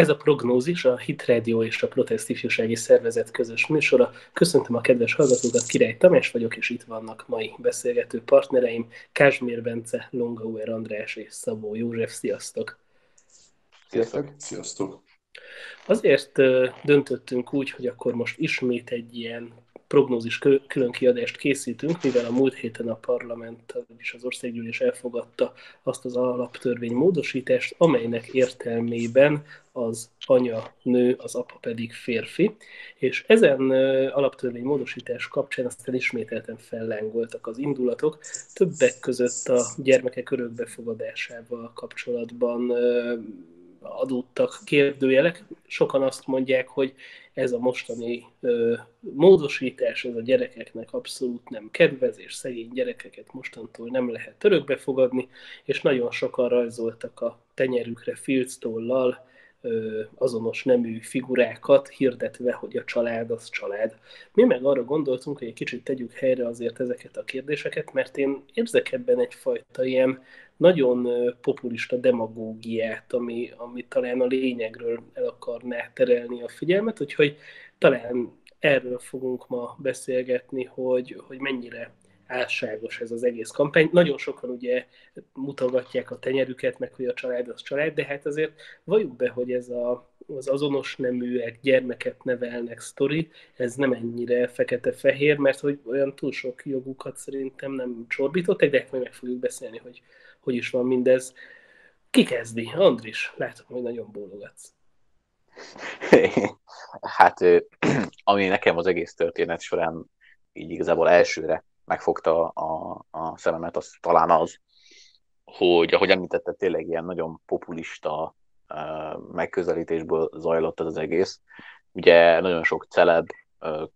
Ez a prognózis a Hit Radio és a Protest Ifjúsági Szervezet közös műsora. Köszöntöm a kedves hallgatókat, Király Tamás vagyok, és itt vannak mai beszélgető partnereim, Kázsmér Bence, Longauer András és Szabó József. Sziasztok! Sziasztok! Sziasztok! Azért döntöttünk úgy, hogy akkor most ismét egy ilyen prognózis külön kiadást készítünk, mivel a múlt héten a parlament és az országgyűlés elfogadta azt az alaptörvény módosítást, amelynek értelmében az anya nő, az apa pedig férfi, és ezen alaptörvény módosítás kapcsán aztán ismételten fellángoltak az indulatok, többek között a gyermekek örökbefogadásával kapcsolatban adódtak kérdőjelek. Sokan azt mondják, hogy ez a mostani ö, módosítás, ez a gyerekeknek abszolút nem kedvez, és szegény gyerekeket mostantól nem lehet örökbefogadni, és nagyon sokan rajzoltak a tenyerükre filctollal azonos nemű figurákat, hirdetve, hogy a család az család. Mi meg arra gondoltunk, hogy egy kicsit tegyük helyre azért ezeket a kérdéseket, mert én érzek ebben egyfajta ilyen nagyon populista demagógiát, ami, ami talán a lényegről el akarná terelni a figyelmet, úgyhogy talán erről fogunk ma beszélgetni, hogy, hogy mennyire álságos ez az egész kampány. Nagyon sokan ugye mutogatják a tenyerüket, meg hogy a család az család, de hát azért valljuk be, hogy ez a, az azonos neműek gyermeket nevelnek sztori, ez nem ennyire fekete-fehér, mert hogy olyan túl sok jogukat szerintem nem csorbítottak, de hát majd meg fogjuk beszélni, hogy hogy is van mindez. Ki kezdi? Andris, látom, hogy nagyon bólogatsz. hát, ami nekem az egész történet során így igazából elsőre megfogta a, a szememet, az talán az, hogy ahogy említetted, tényleg ilyen nagyon populista megközelítésből zajlott ez az egész. Ugye nagyon sok celeb, uh,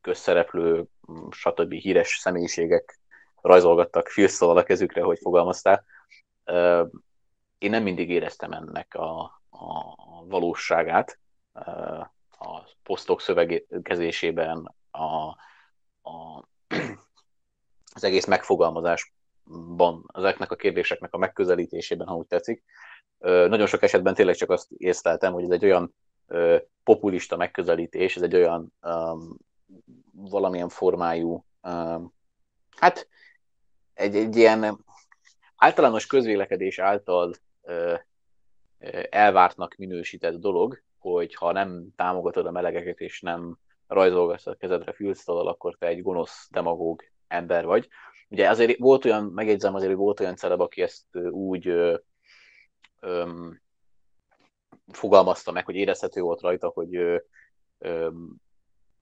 közszereplő, stb. híres személyiségek rajzolgattak filszóval a kezükre, hogy fogalmaztál. Én nem mindig éreztem ennek a, a valóságát a posztok szövegezésében, a, a, az egész megfogalmazásban, ezeknek a kérdéseknek a megközelítésében, ha úgy tetszik. Nagyon sok esetben tényleg csak azt észleltem, hogy ez egy olyan populista megközelítés, ez egy olyan um, valamilyen formájú, um, hát egy, egy ilyen általános közvélekedés által ö, elvártnak minősített dolog, hogy ha nem támogatod a melegeket és nem rajzolgatsz a kezedre fülsztalal, akkor te egy gonosz demagóg ember vagy. Ugye azért volt olyan, megjegyzem, azért volt olyan celeb, aki ezt úgy ö, ö, fogalmazta meg, hogy érezhető volt rajta, hogy ö, ö,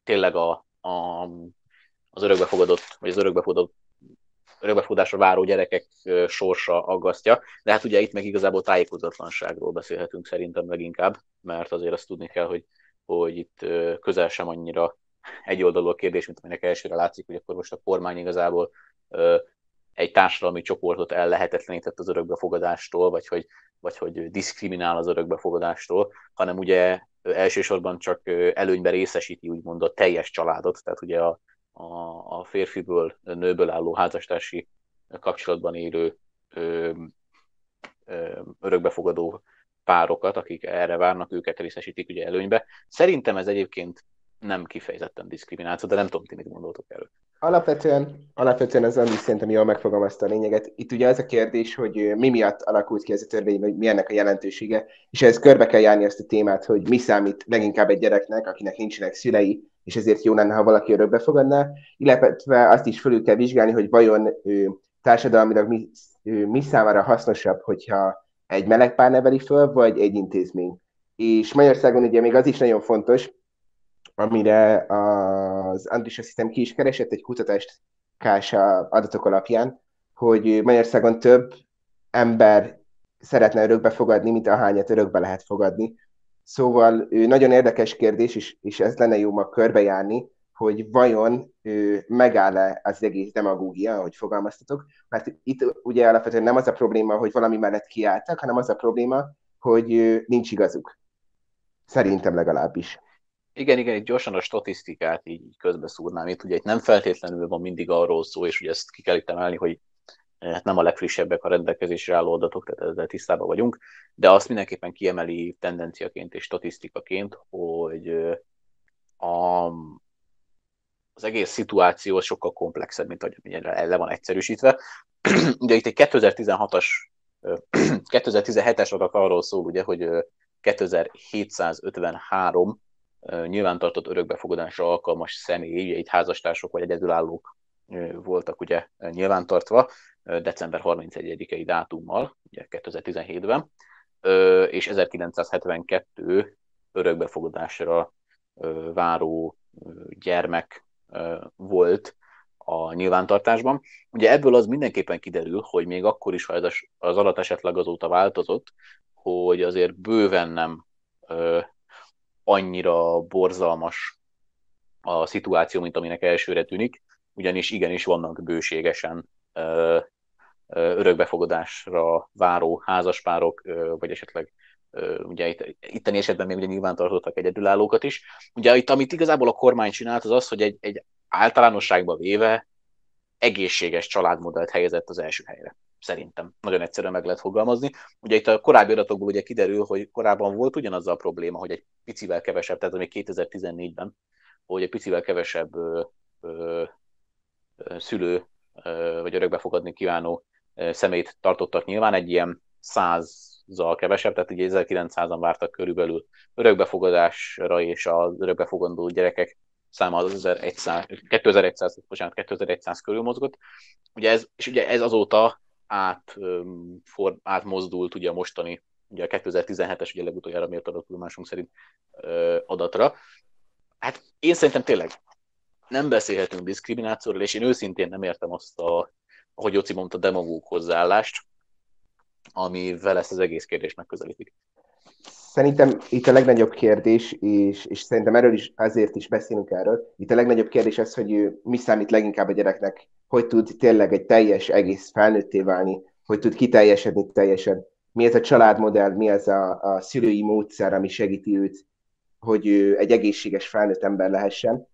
tényleg a, a, az örökbefogadott, vagy az örökbefogadott örökbefogadásra váró gyerekek sorsa aggasztja, de hát ugye itt meg igazából tájékozatlanságról beszélhetünk szerintem leginkább, mert azért azt tudni kell, hogy, hogy itt közel sem annyira egyoldalú a kérdés, mint aminek elsőre látszik, hogy akkor most a kormány igazából egy társadalmi csoportot ellehetetlenített az örökbefogadástól, vagy hogy, vagy hogy diszkriminál az örökbefogadástól, hanem ugye elsősorban csak előnybe részesíti úgymond a teljes családot, tehát ugye a, a, a férfiből, nőből álló házastársi kapcsolatban élő ö, ö, örökbefogadó párokat, akik erre várnak, őket részesítik ugye előnybe. Szerintem ez egyébként nem kifejezetten diszkrimináció, de nem tudom, ti mit gondoltok erről. Alapvetően, alapvetően az Andi szerintem jól megfogalmazta a lényeget. Itt ugye az a kérdés, hogy mi miatt alakult ki ez a törvény, vagy mi ennek a jelentősége, és ehhez körbe kell járni ezt a témát, hogy mi számít leginkább egy gyereknek, akinek nincsenek szülei, és ezért jó lenne, ha valaki örökbe fogadná, illetve azt is fölül kell vizsgálni, hogy vajon ő, társadalmilag mi, ő, mi számára hasznosabb, hogyha egy meleg pár neveli föl, vagy egy intézmény. És Magyarországon ugye még az is nagyon fontos, amire az Andris azt hiszem ki is keresett egy kutatást Kása adatok alapján, hogy Magyarországon több ember szeretne örökbe fogadni, mint ahányat örökbe lehet fogadni. Szóval nagyon érdekes kérdés, és, és ez lenne jó ma körbejárni, hogy vajon megáll-e az egész demagógia, ahogy fogalmaztatok, mert itt ugye alapvetően nem az a probléma, hogy valami mellett kiálltak, hanem az a probléma, hogy nincs igazuk. Szerintem legalábbis. Igen, igen, egy gyorsan a statisztikát így közbeszúrnám. Itt ugye nem feltétlenül van mindig arról szó, és ugye ezt ki kell itt emelni, hogy hát nem a legfrissebbek a rendelkezésre álló adatok, tehát ezzel tisztában vagyunk, de azt mindenképpen kiemeli tendenciaként és statisztikaként, hogy a, az egész szituáció sokkal komplexebb, mint ahogy le van egyszerűsítve. ugye itt egy 2016-as 2017-es adat arról szól, ugye, hogy 2753 nyilvántartott örökbefogadásra alkalmas személy, ugye itt házastársok vagy egyedülállók voltak ugye nyilvántartva december 31-i dátummal, ugye 2017-ben, és 1972 örökbefogadásra váró gyermek volt a nyilvántartásban. Ugye ebből az mindenképpen kiderül, hogy még akkor is, ha ez az adat esetleg azóta változott, hogy azért bőven nem ö, annyira borzalmas a szituáció, mint aminek elsőre tűnik, ugyanis igenis vannak bőségesen ö, örökbefogadásra váró házaspárok, vagy esetleg ugye itt, itteni esetben még ugye nyilván tartottak egyedülállókat is. Ugye itt, amit igazából a kormány csinált, az az, hogy egy, egy általánosságban véve egészséges családmodellt helyezett az első helyre. Szerintem. Nagyon egyszerűen meg lehet fogalmazni. Ugye itt a korábbi adatokból ugye kiderül, hogy korábban volt ugyanaz a probléma, hogy egy picivel kevesebb, tehát még 2014-ben, hogy egy picivel kevesebb ö, ö, szülő ö, vagy örökbefogadni kívánó szemét tartottak nyilván, egy ilyen százzal kevesebb, tehát ugye 1900-an vártak körülbelül örökbefogadásra, és az örökbefogadó gyerekek száma az 1100, 2100, bocsánat, 2100 körül mozgott. Ugye ez, és ugye ez azóta át, for, átmozdult ugye a mostani, ugye a 2017-es, ugye legutoljára mért adattudomásunk szerint adatra. Hát én szerintem tényleg nem beszélhetünk diszkriminációról, és én őszintén nem értem azt a, ahogy Joci mondta, demagóg hozzáállást, amivel ezt az egész kérdést megközelítik. Szerintem itt a legnagyobb kérdés, és, és szerintem erről is azért is beszélünk erről, itt a legnagyobb kérdés az, hogy mi számít leginkább a gyereknek, hogy tud tényleg egy teljes egész felnőtté válni, hogy tud kiteljesedni teljesen. Mi ez a családmodell, mi ez a, a szülői módszer, ami segíti őt, hogy ő egy egészséges felnőtt ember lehessen,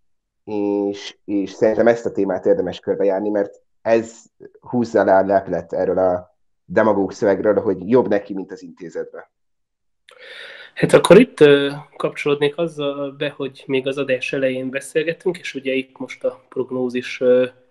és, és szerintem ezt a témát érdemes körbejárni, mert ez húzza le a leplet erről a demagóg szövegről, hogy jobb neki, mint az intézetben. Hát akkor itt kapcsolódnék azzal be, hogy még az adás elején beszélgettünk, és ugye itt most a prognózis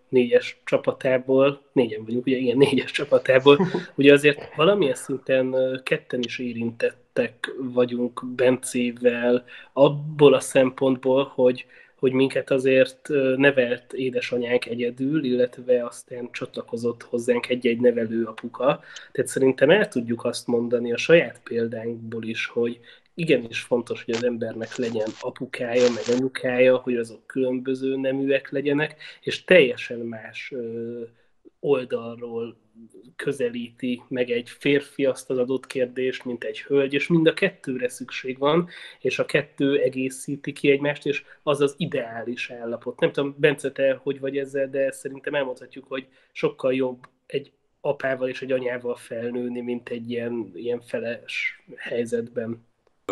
négyes csapatából, négyen vagyunk, ugye igen, négyes csapatából, ugye azért valamilyen szinten ketten is érintettek vagyunk Bencével abból a szempontból, hogy hogy minket azért nevelt édesanyánk egyedül, illetve aztán csatlakozott hozzánk egy-egy nevelő apuka. Tehát szerintem el tudjuk azt mondani a saját példánkból is, hogy igenis fontos, hogy az embernek legyen apukája, meg anyukája, hogy azok különböző neműek legyenek, és teljesen más oldalról közelíti meg egy férfi azt az adott kérdést, mint egy hölgy, és mind a kettőre szükség van, és a kettő egészíti ki egymást, és az az ideális állapot. Nem tudom, Bence, te hogy vagy ezzel, de szerintem elmondhatjuk, hogy sokkal jobb egy apával és egy anyával felnőni, mint egy ilyen, ilyen feles helyzetben.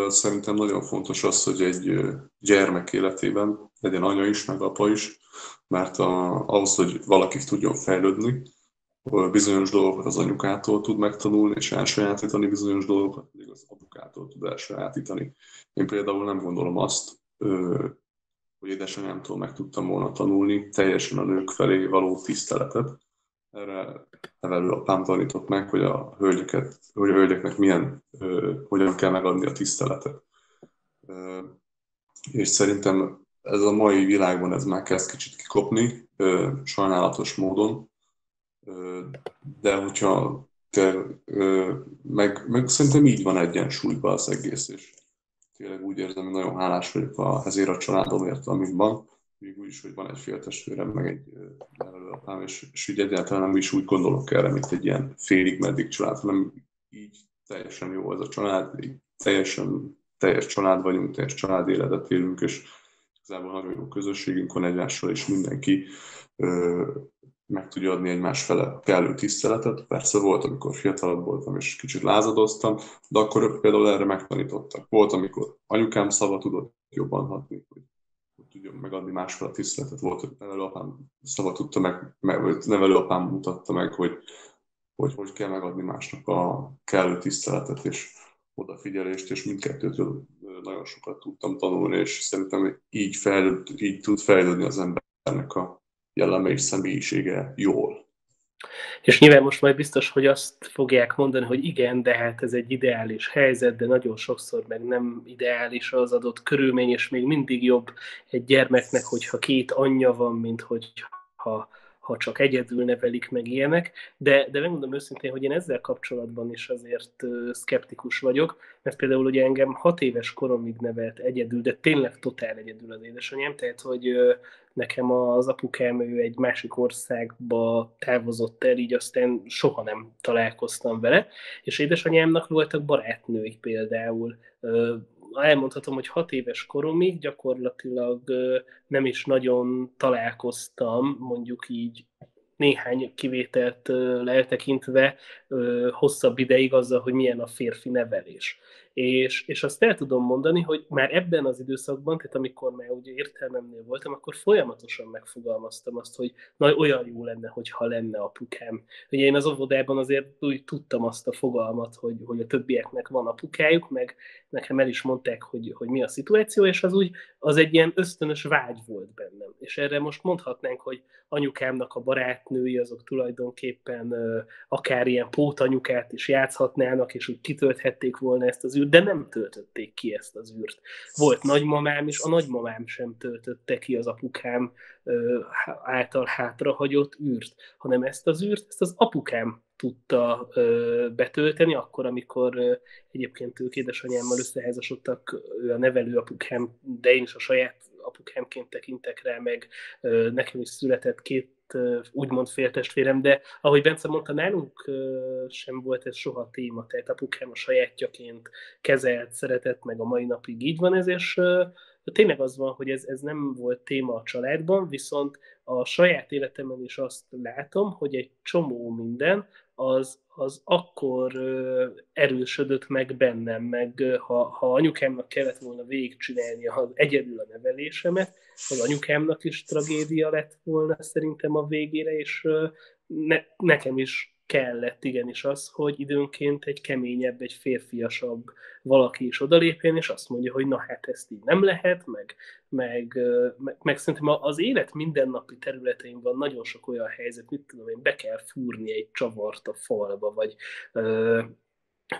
Szerintem nagyon fontos az, hogy egy gyermek életében legyen anya is, meg apa is, mert a, ahhoz, hogy valaki tudjon fejlődni, bizonyos dolgokat az anyukától tud megtanulni, és elsajátítani bizonyos dolgokat, pedig az apukától tud elsajátítani. Én például nem gondolom azt, hogy édesanyámtól meg tudtam volna tanulni teljesen a nők felé való tiszteletet. Erre nevelőapám tanított meg, hogy a hölgyeket, hogy a hölgyeknek milyen, hogyan kell megadni a tiszteletet. És szerintem ez a mai világban ez már kezd kicsit kikopni, sajnálatos módon, de hogyha te, meg, meg szerintem így van egyensúlyban az egész, és tényleg úgy érzem, hogy nagyon hálás vagyok a, ezért a családomért, amit van, úgy is, hogy van egy féltestvérem, meg egy nevelőapám, és, és úgy egyáltalán nem is úgy gondolok erre, mint egy ilyen félig meddig család, hanem így teljesen jó ez a család, így teljesen teljes család vagyunk, teljes család életet élünk, és igazából nagyon jó közösségünk van egymással, és mindenki ö, meg tudja adni egymás fele kellő tiszteletet. Persze volt, amikor fiatalabb voltam és kicsit lázadoztam, de akkor például erre megtanítottak. Volt, amikor anyukám szava tudott jobban hatni, hogy tudjon megadni másféle tiszteletet. Volt, nevelőapám szava tudta meg, meg nevelőapám mutatta meg, hogy hogy hogy kell megadni másnak a kellő tiszteletet és odafigyelést, és mindkettőtől nagyon sokat tudtam tanulni, és szerintem így, fejlőd, így tud fejlődni az embernek a jelleme és személyisége jól. És nyilván most majd biztos, hogy azt fogják mondani, hogy igen, de hát ez egy ideális helyzet, de nagyon sokszor meg nem ideális az adott körülmény, és még mindig jobb egy gyermeknek, hogyha két anyja van, mint hogy ha csak egyedül nevelik meg ilyenek, de, de megmondom őszintén, hogy én ezzel kapcsolatban is azért szkeptikus vagyok, mert például ugye engem hat éves koromig nevelt egyedül, de tényleg totál egyedül az édesanyám, tehát hogy nekem az apukám ő egy másik országba távozott el, így aztán soha nem találkoztam vele, és édesanyámnak voltak barátnői például, elmondhatom, hogy hat éves koromig gyakorlatilag nem is nagyon találkoztam, mondjuk így néhány kivételt eltekintve hosszabb ideig azzal, hogy milyen a férfi nevelés. És, és azt el tudom mondani, hogy már ebben az időszakban, tehát amikor már ugye értelmemnél voltam, akkor folyamatosan megfogalmaztam azt, hogy na, olyan jó lenne, hogyha lenne apukám. Ugye én az óvodában azért úgy tudtam azt a fogalmat, hogy, hogy a többieknek van apukájuk, meg nekem el is mondták, hogy, hogy mi a szituáció, és az úgy, az egy ilyen ösztönös vágy volt bennem. És erre most mondhatnánk, hogy anyukámnak a barátnői, azok tulajdonképpen akár ilyen pótanyukát is játszhatnának, és úgy kitölthették volna ezt az űrt, de nem töltötték ki ezt az űrt. Volt nagymamám is, a nagymamám sem töltötte ki az apukám által hátrahagyott űrt, hanem ezt az űrt, ezt az apukám tudta ö, betölteni, akkor, amikor ö, egyébként ők édesanyámmal összeházasodtak, ő a nevelő apukám, de én is a saját apukámként tekintek rá, meg ö, nekem is született két úgymond féltestvérem, de ahogy Bence mondta, nálunk sem volt ez soha téma, tehát apukám a sajátjaként kezelt, szeretett, meg a mai napig így van ez, és tényleg az van, hogy ez, ez nem volt téma a családban, viszont a saját életemben is azt látom, hogy egy csomó minden az, az akkor erősödött meg bennem, meg ha, ha anyukámnak kellett volna végigcsinálni az egyedül a nevelésemet, az anyukámnak is tragédia lett volna szerintem a végére, és ne, nekem is kellett igenis az, hogy időnként egy keményebb, egy férfiasabb valaki is odalépjen, és azt mondja, hogy na hát ezt így nem lehet, meg, meg, meg, meg szerintem az élet mindennapi területein van nagyon sok olyan helyzet, mit tudom én, be kell fúrni egy csavart a falba, vagy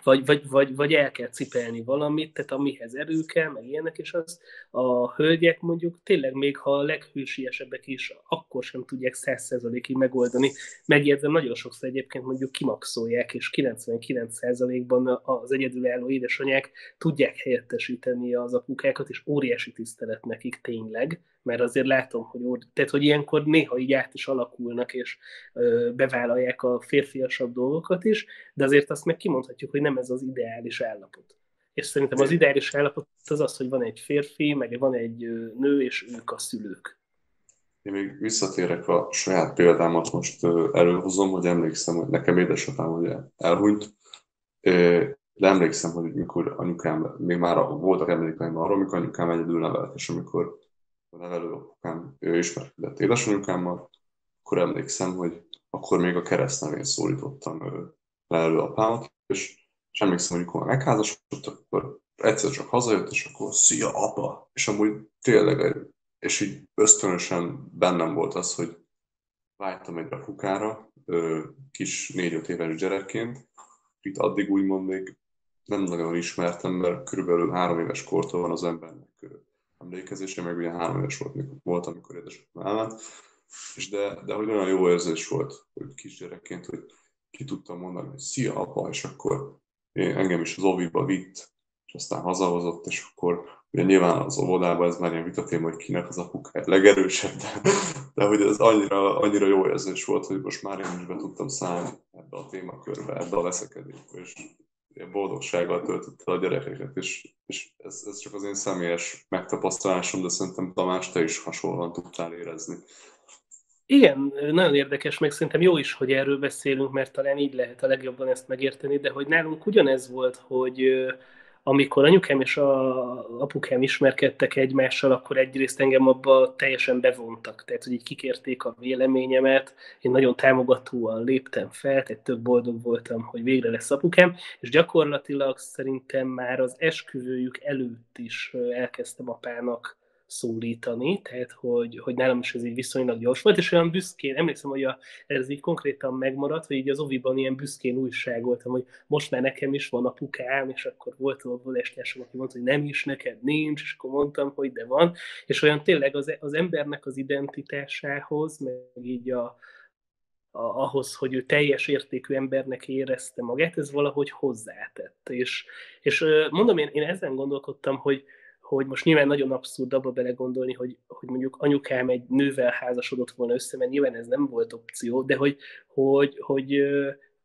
vagy, vagy, vagy, vagy el kell cipelni valamit, tehát amihez erő kell, meg ilyenek, és az a hölgyek mondjuk tényleg még ha a leghősiesebbek is, akkor sem tudják százszerzalékig megoldani. Megjegyzem, nagyon sokszor egyébként mondjuk kimaxolják, és 99%-ban az egyedülálló édesanyák tudják helyettesíteni az apukákat, és óriási tisztelet nekik tényleg, mert azért látom, hogy, tehát, hogy ilyenkor néha így át is alakulnak, és ö, bevállalják a férfiasabb dolgokat is, de azért azt meg kimondhatjuk, hogy nem ez az ideális állapot. És szerintem az ideális állapot az az, hogy van egy férfi, meg van egy nő, és ők a szülők. Én még visszatérek a saját példámat, most előhozom, hogy emlékszem, hogy nekem édesapám ugye elhunyt, de emlékszem, hogy mikor anyukám, még már voltak emlékeim arról, amikor anyukám egyedül nevelt, és amikor a nevelőapukám, ő ismerkedett édesanyukámmal, akkor emlékszem, hogy akkor még a keresztnevén szólítottam nevelőapámat, és, és emlékszem, hogy amikor megházasodtak, akkor egyszer csak hazajött, és akkor szia, apa! És amúgy tényleg, és így ösztönösen bennem volt az, hogy vágytam egy apukára, kis négy-öt éves gyerekként, itt addig úgymond még nem nagyon ismertem, mert körülbelül három éves kortól van az embernek emlékezésre, meg ugye három éves volt, mikor, volt, amikor édesapám elment, és de, de hogy olyan jó érzés volt, hogy kisgyerekként, hogy ki tudtam mondani, hogy szia apa, és akkor én, engem is az oviba vitt, és aztán hazahozott, és akkor ugye nyilván az óvodában ez már ilyen vitatéma, hogy kinek az apukája legerősebb, de, de hogy ez annyira, annyira jó érzés volt, hogy most már én is be tudtam szállni ebbe a témakörbe, ebbe a veszekedésbe, és boldogsággal töltötte a gyerekeket, és, és ez, ez csak az én személyes megtapasztalásom, de szerintem Tamás, te is hasonlóan tudtál érezni. Igen, nagyon érdekes, meg szerintem jó is, hogy erről beszélünk, mert talán így lehet a legjobban ezt megérteni, de hogy nálunk ugyanez volt, hogy amikor anyukám és a apukám ismerkedtek egymással, akkor egyrészt engem abba teljesen bevontak. Tehát, hogy így kikérték a véleményemet, én nagyon támogatóan léptem fel, tehát több boldog voltam, hogy végre lesz apukám, és gyakorlatilag szerintem már az esküvőjük előtt is elkezdtem apának szólítani, tehát hogy, hogy nálam is ez így viszonylag gyors volt, és olyan büszkén, emlékszem, hogy a, ez így konkrétan megmaradt, hogy így az oviban ilyen büszkén újságoltam, hogy most már nekem is van apukám, és akkor volt a estársam, aki mondta, hogy nem is, neked nincs, és akkor mondtam, hogy de van, és olyan tényleg az, az embernek az identitásához, meg így a, a, ahhoz, hogy ő teljes értékű embernek érezte magát, ez valahogy hozzátett. És, és mondom, én, én ezen gondolkodtam, hogy, hogy most nyilván nagyon abszurd abba belegondolni, hogy, hogy mondjuk anyukám egy nővel házasodott volna össze, mert nyilván ez nem volt opció, de hogy, hogy, hogy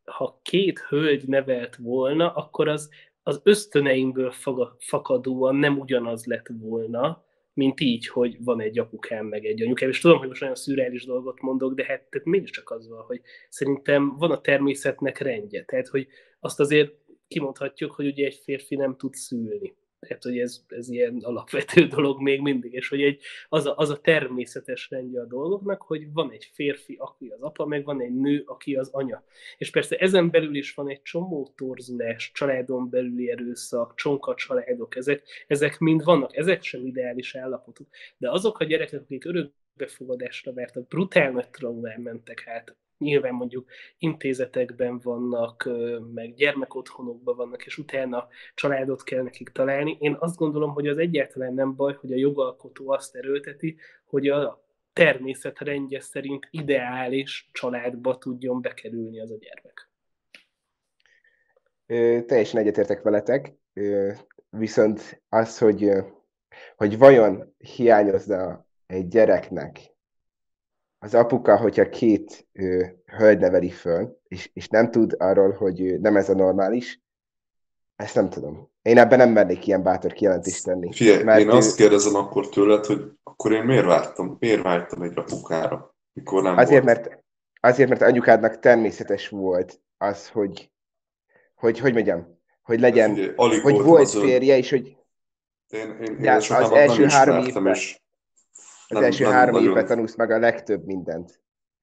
ha két hölgy nevelt volna, akkor az, az ösztöneimből fakadóan nem ugyanaz lett volna, mint így, hogy van egy apukám, meg egy anyukám. És tudom, hogy most nagyon szürreális dolgot mondok, de hát tehát mégiscsak az van, hogy szerintem van a természetnek rendje. Tehát, hogy azt azért kimondhatjuk, hogy ugye egy férfi nem tud szülni tehát, hogy ez, ez ilyen alapvető dolog még mindig, és hogy egy, az, a, az a természetes rendje a dolgoknak, hogy van egy férfi, aki az apa, meg van egy nő, aki az anya. És persze ezen belül is van egy csomó torzulás, családon belüli erőszak, csonka családok, ezek, ezek mind vannak, ezek sem ideális állapotok. De azok a gyerekek, akik örökbefogadásra vártak, brutál nagy traumán mentek át, nyilván mondjuk intézetekben vannak, meg gyermekotthonokban vannak, és utána családot kell nekik találni. Én azt gondolom, hogy az egyáltalán nem baj, hogy a jogalkotó azt erőlteti, hogy a természet rendje szerint ideális családba tudjon bekerülni az a gyermek. Ö, teljesen egyetértek veletek, ö, viszont az, hogy, hogy vajon hiányozna egy gyereknek az apuka, hogyha két ő, hölgy neveli föl, és, és nem tud arról, hogy ő, nem ez a normális, ezt nem tudom. Én ebben nem mernék ilyen bátor kijelentést tenni. Figyelj, mert én ő... azt kérdezem akkor tőled, hogy akkor én miért vártam, miért vártam egy apukára, mikor nem azért, volt? Mert, azért, mert anyukádnak természetes volt az, hogy hogy, hogy mondjam, hogy legyen, figyelj, hogy volt férje, és hogy én, én, én az első három évben, és az nem, első nem három nagyon... évben tanulsz meg a legtöbb mindent.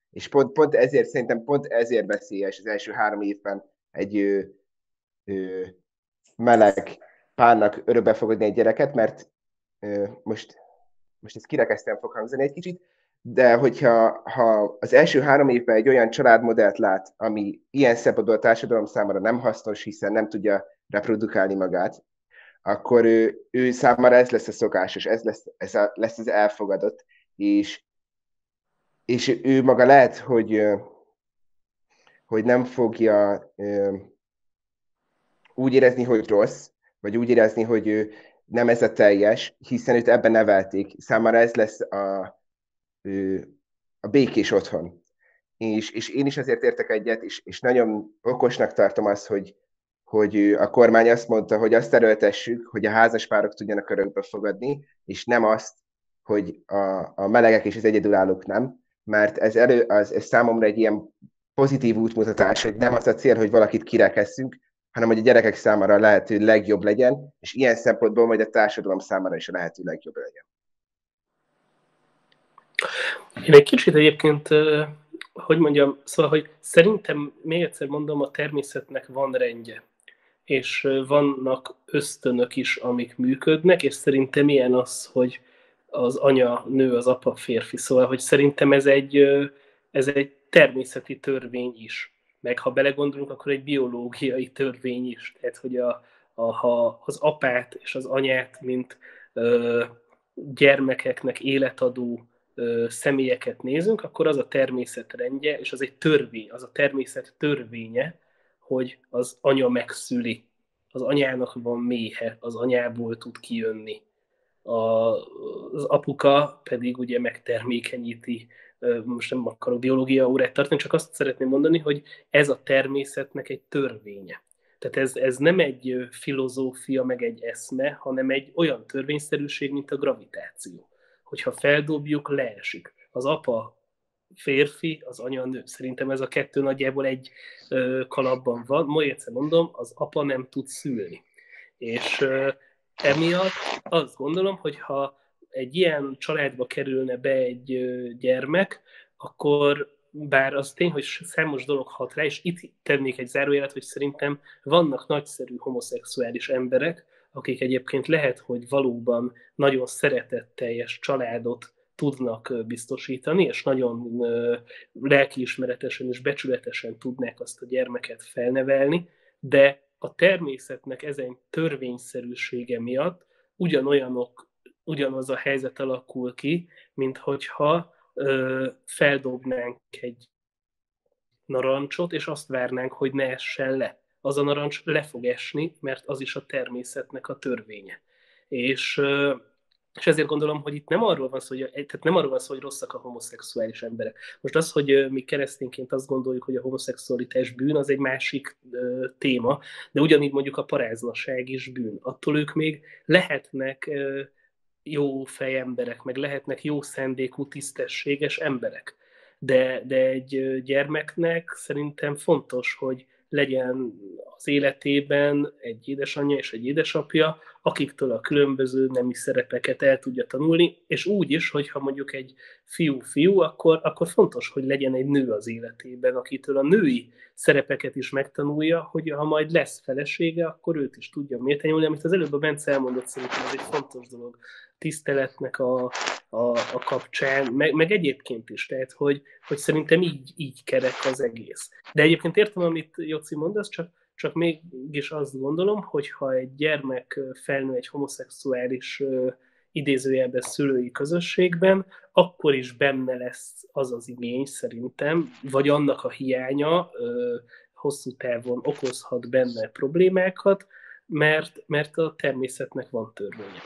És pont, pont ezért, szerintem pont ezért veszélyes az első három évben egy ö, ö, meleg párnak örökbe fogadni egy gyereket, mert ö, most, most ez kirekesztően fog hangzani egy kicsit, de hogyha ha az első három évben egy olyan családmodellt lát, ami ilyen szempontból a társadalom számára nem hasznos, hiszen nem tudja reprodukálni magát, akkor ő, ő számára ez lesz a szokásos, ez lesz, ez a, lesz az elfogadott, és, és ő maga lehet, hogy, hogy nem fogja úgy érezni, hogy rossz, vagy úgy érezni, hogy ő nem ez a teljes, hiszen őt ebben nevelték. Számára ez lesz a, a békés otthon. És, és én is azért értek egyet, és, és nagyon okosnak tartom azt, hogy, hogy a kormány azt mondta, hogy azt erőltessük, hogy a házaspárok tudjanak örökbe fogadni, és nem azt, hogy a, a melegek és az egyedülállók nem, mert ez, elő, az, ez számomra egy ilyen pozitív útmutatás, hogy nem az a cél, hogy valakit kirekesszünk, hanem hogy a gyerekek számára a lehető legjobb legyen, és ilyen szempontból majd a társadalom számára is a lehető legjobb legyen. Én egy kicsit egyébként, hogy mondjam, szóval, hogy szerintem, még egyszer mondom, a természetnek van rendje és vannak ösztönök is, amik működnek, és szerintem ilyen az, hogy az anya nő, az apa férfi. Szóval, hogy szerintem ez egy, ez egy természeti törvény is. Meg ha belegondolunk, akkor egy biológiai törvény is. Tehát, hogy a, a, ha az apát és az anyát, mint ö, gyermekeknek életadó ö, személyeket nézünk, akkor az a természet rendje, és az egy törvény, az a természet törvénye, hogy az anya megszüli. Az anyának van méhe, az anyából tud kijönni. A, az apuka pedig ugye megtermékenyíti, most nem akarok biológia órát tartani, csak azt szeretném mondani, hogy ez a természetnek egy törvénye. Tehát ez, ez nem egy filozófia, meg egy eszme, hanem egy olyan törvényszerűség, mint a gravitáció. Hogyha feldobjuk, leesik. Az apa férfi, az anya nő. Szerintem ez a kettő nagyjából egy ö, kalapban van. Ma egyszer mondom, az apa nem tud szülni. És emiatt azt gondolom, hogy ha egy ilyen családba kerülne be egy gyermek, akkor bár az tény, hogy számos dolog hat rá, és itt tennék egy zárójelet, hogy szerintem vannak nagyszerű homoszexuális emberek, akik egyébként lehet, hogy valóban nagyon szeretetteljes családot tudnak biztosítani, és nagyon lelkiismeretesen és becsületesen tudnák azt a gyermeket felnevelni, de a természetnek ezen törvényszerűsége miatt ugyanolyanok, ugyanaz a helyzet alakul ki, mint hogyha ö, feldobnánk egy narancsot, és azt várnánk, hogy ne essen le. Az a narancs le fog esni, mert az is a természetnek a törvénye. És ö, és ezért gondolom, hogy itt nem arról van szó, hogy, tehát nem arról van szó, hogy rosszak a homoszexuális emberek. Most az, hogy mi keresztényként azt gondoljuk, hogy a homoszexualitás bűn, az egy másik ö, téma, de ugyanígy mondjuk a paráznaság is bűn. Attól ők még lehetnek ö, jó fejemberek, meg lehetnek jó szendékú, tisztességes emberek. De, de egy gyermeknek szerintem fontos, hogy legyen az életében egy édesanyja és egy édesapja, akiktől a különböző nemi szerepeket el tudja tanulni, és úgy is, hogyha mondjuk egy fiú-fiú, akkor, akkor fontos, hogy legyen egy nő az életében, akitől a női szerepeket is megtanulja, hogy ha majd lesz felesége, akkor őt is tudja méltányolni, amit az előbb a Bence elmondott, szerintem ez egy fontos dolog tiszteletnek a, a, a kapcsán, meg, meg egyébként is, tehát hogy, hogy szerintem így, így kerek az egész. De egyébként értem, amit Joci mondasz, csak, csak mégis azt gondolom, hogy ha egy gyermek felnő egy homoszexuális idézőjelben szülői közösségben, akkor is benne lesz az az igény szerintem, vagy annak a hiánya hosszú távon okozhat benne problémákat, mert, mert a természetnek van törvénye.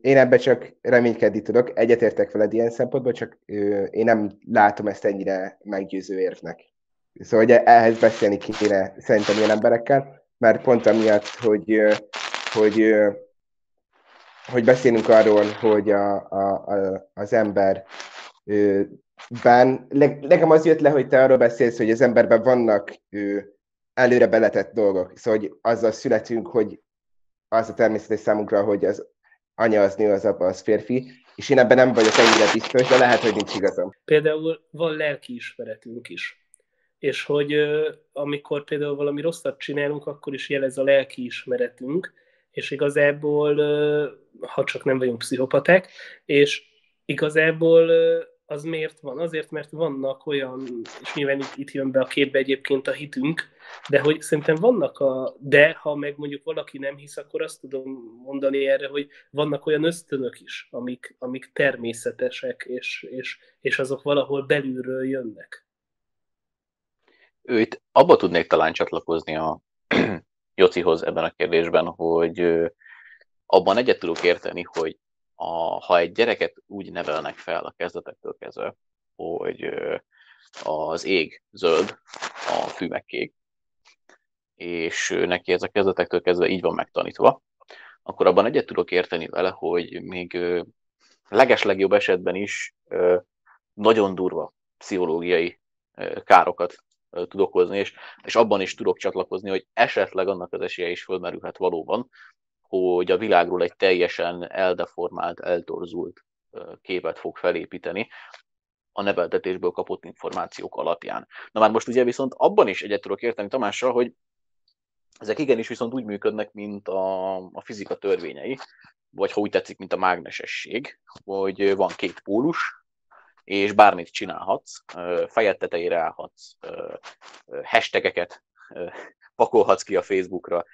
Én ebbe csak reménykedni tudok, egyetértek veled ilyen szempontból, csak én nem látom ezt ennyire meggyőző érvnek. Szóval hogy ehhez beszélni kéne szerintem ilyen emberekkel, mert pont amiatt, hogy, hogy, hogy beszélünk arról, hogy a, a, a, az ember ben, nekem az jött le, hogy te arról beszélsz, hogy az emberben vannak előre beletett dolgok. Szóval, hogy azzal születünk, hogy az a természetes számunkra, hogy az anya az nő, az apa az férfi, és én ebben nem vagyok ennyire biztos, de lehet, hogy nincs igazam. Például van lelkiismeretünk is. És hogy amikor például valami rosszat csinálunk, akkor is jelez a lelkiismeretünk, és igazából, ha csak nem vagyunk pszichopaták, és igazából az miért van? Azért, mert vannak olyan, és nyilván itt, itt jön be a képbe egyébként a hitünk, de hogy szerintem vannak a, de ha meg mondjuk valaki nem hisz, akkor azt tudom mondani erre, hogy vannak olyan ösztönök is, amik, amik természetesek, és, és, és azok valahol belülről jönnek. Őt abba tudnék talán csatlakozni a Jocihoz ebben a kérdésben, hogy abban egyet tudok érteni, hogy a, ha egy gyereket úgy nevelnek fel a kezdetektől kezdve, hogy az ég zöld, a fű kék, és neki ez a kezdetektől kezdve így van megtanítva, akkor abban egyet tudok érteni vele, hogy még leges legjobb esetben is nagyon durva pszichológiai károkat tud okozni, és, és abban is tudok csatlakozni, hogy esetleg annak az esélye is fölmerülhet valóban, hogy a világról egy teljesen eldeformált, eltorzult képet fog felépíteni a neveltetésből kapott információk alapján. Na már most ugye viszont abban is egyet tudok érteni Tamással, hogy ezek igenis viszont úgy működnek, mint a, a fizika törvényei, vagy ha úgy tetszik, mint a mágnesesség, hogy van két pólus, és bármit csinálhatsz, fejed tetejére állhatsz, hashtageket pakolhatsz ki a Facebookra,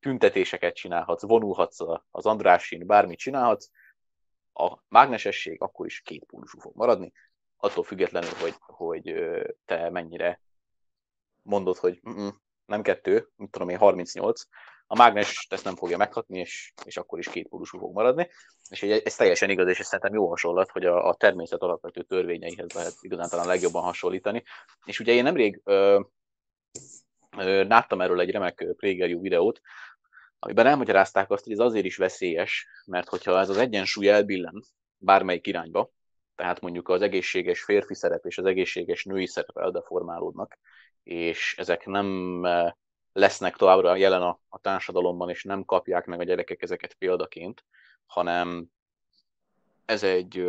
tüntetéseket csinálhatsz, vonulhatsz az Andrásin, bármit csinálhatsz, a mágnesesség akkor is két pólusú fog maradni, attól függetlenül, hogy, hogy te mennyire mondod, hogy nem kettő, mit tudom én, 38, a mágnes ezt nem fogja meghatni, és, és akkor is két pólusú fog maradni. És ez teljesen igaz, és ez szerintem jó hasonlat, hogy a, a természet alapvető törvényeihez lehet igazán talán legjobban hasonlítani. És ugye én nemrég ö, ö, láttam erről egy remek PlayGerU videót, amiben elmagyarázták azt, hogy ez azért is veszélyes, mert hogyha ez az egyensúly elbillen bármelyik irányba, tehát mondjuk az egészséges férfi szerep és az egészséges női szerep eldeformálódnak, és ezek nem lesznek továbbra jelen a, a társadalomban, és nem kapják meg a gyerekek ezeket példaként, hanem ez egy,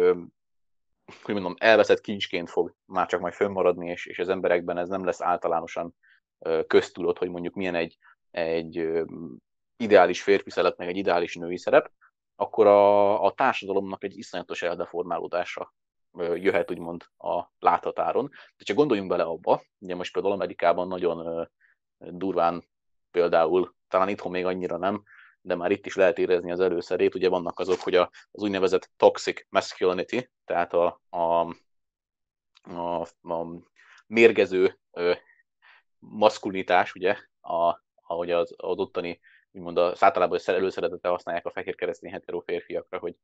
hogy mondom, elveszett kincsként fog már csak majd fönnmaradni, és, és az emberekben ez nem lesz általánosan köztudott, hogy mondjuk milyen egy, egy ideális férfi szerep, meg egy ideális női szerep, akkor a, a társadalomnak egy iszonyatos eldeformálódása jöhet úgymond a láthatáron. De csak gondoljunk bele abba, ugye most például Amerikában nagyon durván például, talán itthon még annyira nem, de már itt is lehet érezni az előszerét, ugye vannak azok, hogy a, az úgynevezett toxic masculinity, tehát a, a, a, a mérgező maszkulinitás, ugye, a, ahogy az, az ottani úgymond az általában előszeretettel használják a fehér keresztény hetero férfiakra, hogy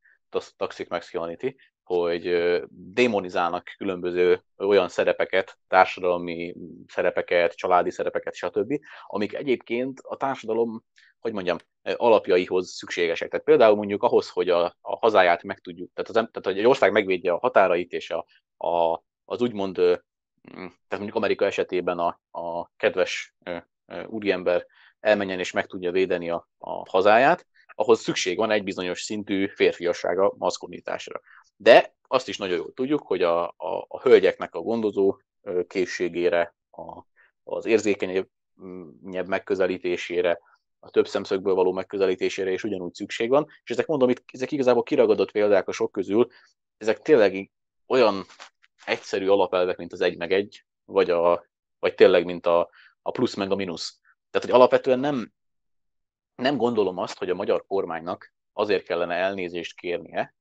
toxic masculinity, hogy démonizálnak különböző olyan szerepeket, társadalmi szerepeket, családi szerepeket, stb., amik egyébként a társadalom, hogy mondjam, alapjaihoz szükségesek. Tehát például mondjuk ahhoz, hogy a, a hazáját meg tudjuk, tehát, az, tehát hogy egy ország megvédje a határait, és a, a, az úgymond, tehát mondjuk Amerika esetében a, a kedves úriember elmenjen és meg tudja védeni a, a hazáját, ahhoz szükség van egy bizonyos szintű férfiassága, maszkulinitásra. De azt is nagyon jól tudjuk, hogy a, a, a hölgyeknek a gondozó készségére, a, az érzékenyebb megközelítésére, a több szemszögből való megközelítésére is ugyanúgy szükség van, és ezek mondom, itt, ezek igazából kiragadott példák a sok közül, ezek tényleg olyan egyszerű alapelvek, mint az egy meg egy, vagy, a, vagy tényleg, mint a, a plusz meg a mínusz. Tehát, hogy alapvetően nem, nem gondolom azt, hogy a magyar kormánynak azért kellene elnézést kérnie,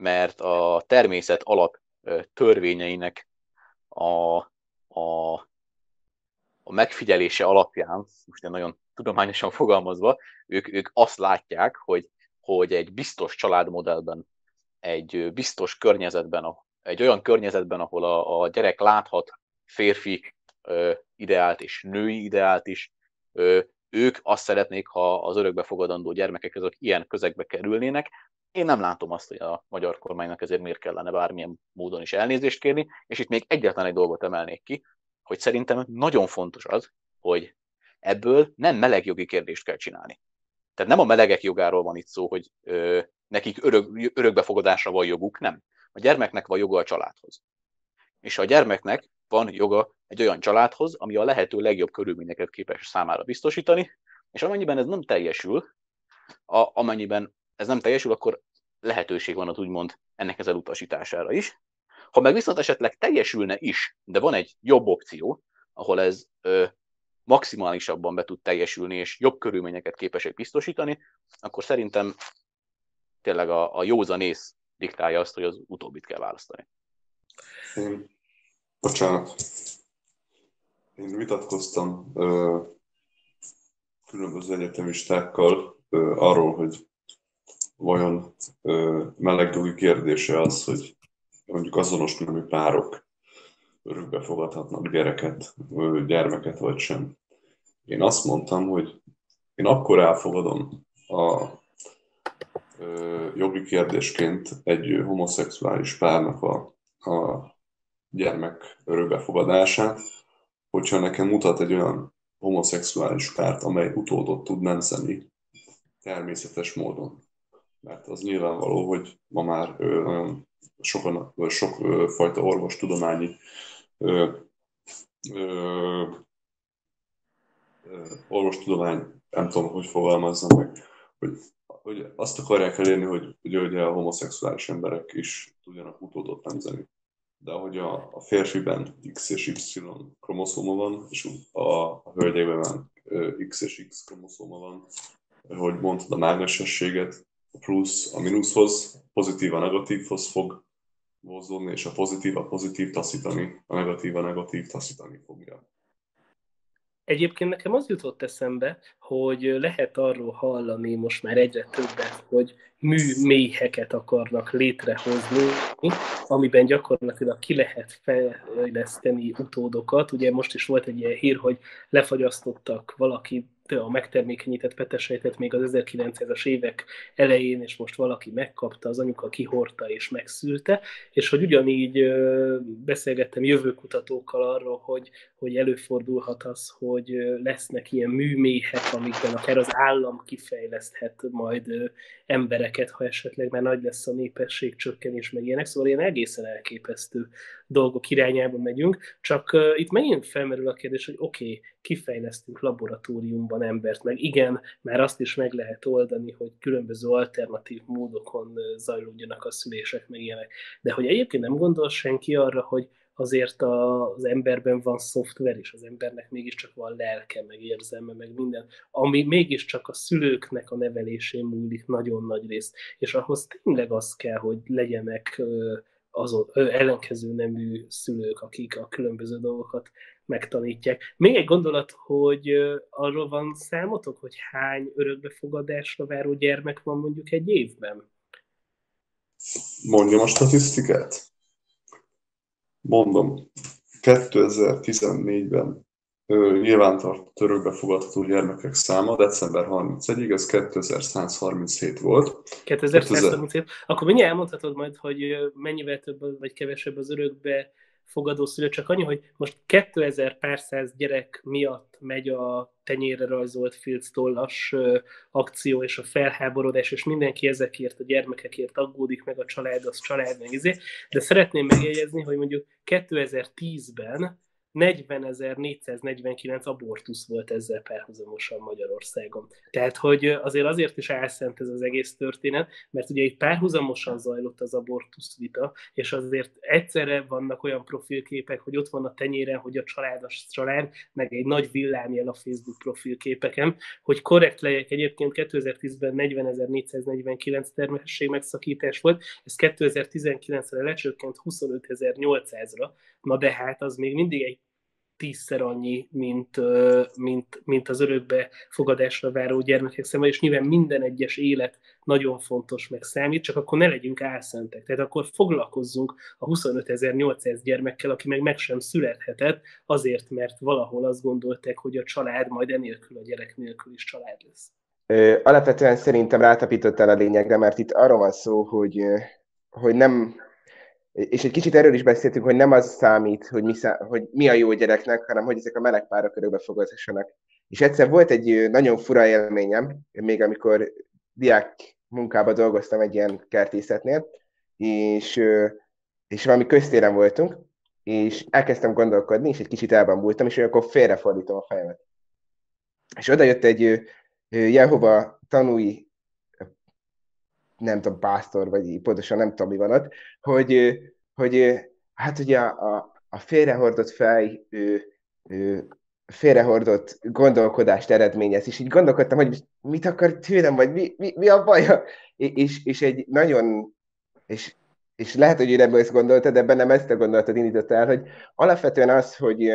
mert a természet alap törvényeinek a, a, a megfigyelése alapján, most nagyon tudományosan fogalmazva, ők, ők azt látják, hogy, hogy egy biztos családmodellben, egy biztos környezetben, egy olyan környezetben, ahol a, a gyerek láthat férfi ö, ideált és női ideált is, ők azt szeretnék, ha az örökbefogadandó gyermekek azok ilyen közegbe kerülnének. Én nem látom azt, hogy a magyar kormánynak ezért miért kellene bármilyen módon is elnézést kérni, és itt még egyetlen egy dolgot emelnék ki, hogy szerintem nagyon fontos az, hogy ebből nem melegjogi kérdést kell csinálni. Tehát nem a melegek jogáról van itt szó, hogy ö, nekik örök, örökbefogadásra van joguk, nem. A gyermeknek van joga a családhoz. És a gyermeknek van joga egy olyan családhoz, ami a lehető legjobb körülményeket képes számára biztosítani, és amennyiben ez nem teljesül, a, amennyiben ez nem teljesül, akkor lehetőség van az úgymond ennek az elutasítására is. Ha meg viszont esetleg teljesülne is, de van egy jobb opció, ahol ez ö, maximálisabban be tud teljesülni, és jobb körülményeket képesek biztosítani, akkor szerintem tényleg a, a józanész diktálja azt, hogy az utóbbit kell választani. Én, bocsánat. Én vitatkoztam ö, különböző egyetemistákkal ö, arról, hogy vajon ö, melegjogi kérdése az, hogy mondjuk azonos nemű párok örökbe fogadhatnak gyereket, gyermeket vagy sem. Én azt mondtam, hogy én akkor elfogadom a jogi kérdésként egy homoszexuális párnak a, a gyermek örökbefogadását, hogyha nekem mutat egy olyan homoszexuális párt, amely utódot tud nemzeni természetes módon. Mert az nyilvánvaló, hogy ma már nagyon sokan, sok fajta orvostudományi orvostudomány, nem tudom, hogy fogalmazzam meg, hogy, hogy azt akarják elérni, hogy ugye, ugye a homoszexuális emberek is tudjanak utódot nemzeni. De ahogy a, a férfiben X és Y kromoszóma van, és a, a hölgyekben X és X kromoszóma van, hogy mondtad a mágnesességet, a plusz a mínuszhoz, pozitív a negatívhoz fog mozdulni, és a pozitív a pozitív taszítani, a negatív a negatív taszítani fogja. Egyébként nekem az jutott eszembe, hogy lehet arról hallani most már egyre többet, hogy műméheket akarnak létrehozni, amiben gyakorlatilag ki lehet fejleszteni utódokat. Ugye most is volt egy ilyen hír, hogy lefagyasztottak valaki a megtermékenyített petesejtet még az 1900-as évek elején, és most valaki megkapta, az anyuka kihorta és megszülte, és hogy ugyanígy beszélgettem jövőkutatókkal arról, hogy, hogy előfordulhat az, hogy lesznek ilyen műméhek, amikben akár az állam kifejleszthet majd embereket, ha esetleg már nagy lesz a népesség csökkenés, meg ilyenek, szóval ilyen egészen elképesztő dolgok irányába megyünk, csak itt megint felmerül a kérdés, hogy oké, okay, kifejlesztünk laboratóriumban embert, meg igen, már azt is meg lehet oldani, hogy különböző alternatív módokon zajlódjanak a szülések, meg ilyenek. De hogy egyébként nem gondol senki arra, hogy azért az emberben van szoftver, és az embernek mégiscsak van lelke, meg érzelme, meg minden, ami mégiscsak a szülőknek a nevelésén múlik nagyon nagy rész. És ahhoz tényleg az kell, hogy legyenek azon ellenkező nemű szülők, akik a különböző dolgokat megtanítják. Még egy gondolat, hogy arról van számotok, hogy hány örökbefogadásra váró gyermek van mondjuk egy évben? Mondjam a statisztikát? Mondom. 2014-ben nyilvántartott örökbefogadható gyermekek száma december 31-ig, ez 2137 volt. 2137. Akkor mindjárt elmondhatod majd, hogy mennyivel több vagy kevesebb az örökbe fogadó szülő, csak annyi, hogy most 2000 pár száz gyerek miatt megy a tenyérre rajzolt filctollas akció és a felháborodás, és mindenki ezekért a gyermekekért aggódik, meg a család, az család, meg izé. De szeretném megjegyezni, hogy mondjuk 2010-ben 40.449 abortusz volt ezzel párhuzamosan Magyarországon. Tehát, hogy azért azért is álszent ez az egész történet, mert ugye itt párhuzamosan zajlott az abortusz vita, és azért egyszerre vannak olyan profilképek, hogy ott van a tenyéren, hogy a családos család, meg egy nagy villámjel a Facebook profilképeken, hogy korrekt legyek, egyébként 2010-ben 40.449 termesség megszakítás volt, ez 2019-re lecsökkent 25.800-ra, na de hát az még mindig egy tízszer annyi, mint, mint, mint az örökbe fogadásra váró gyermekek szemben, és nyilván minden egyes élet nagyon fontos, meg számít, csak akkor ne legyünk álszentek. Tehát akkor foglalkozzunk a 25.800 gyermekkel, aki meg meg sem születhetett, azért, mert valahol azt gondolták, hogy a család majd enélkül a gyerek nélkül is család lesz. Alapvetően szerintem rátapítottál a lényegre, mert itt arról van szó, hogy, hogy nem és egy kicsit erről is beszéltünk, hogy nem az számít, hogy mi, szá- hogy mi a jó gyereknek, hanem hogy ezek a meleg párok örökbe fogadhassanak. És egyszer volt egy nagyon fura élményem, még amikor diák munkába dolgoztam egy ilyen kertészetnél, és, és valami köztéren voltunk, és elkezdtem gondolkodni, és egy kicsit elbambultam, és akkor félrefordítom a fejemet. És oda jött egy Jehova tanúi nem tudom, pásztor, vagy pontosan nem tudom, mi van ott, hogy, hogy hát ugye a, a félrehordott fej, ő, ő, félrehordott gondolkodást eredményez, és így gondolkodtam, hogy mit akar tőlem, vagy mi, mi, mi a baja, és, és egy nagyon, és, és lehet, hogy ő ebből ezt gondoltad, de bennem ezt a gondolatot indított el, hogy alapvetően az, hogy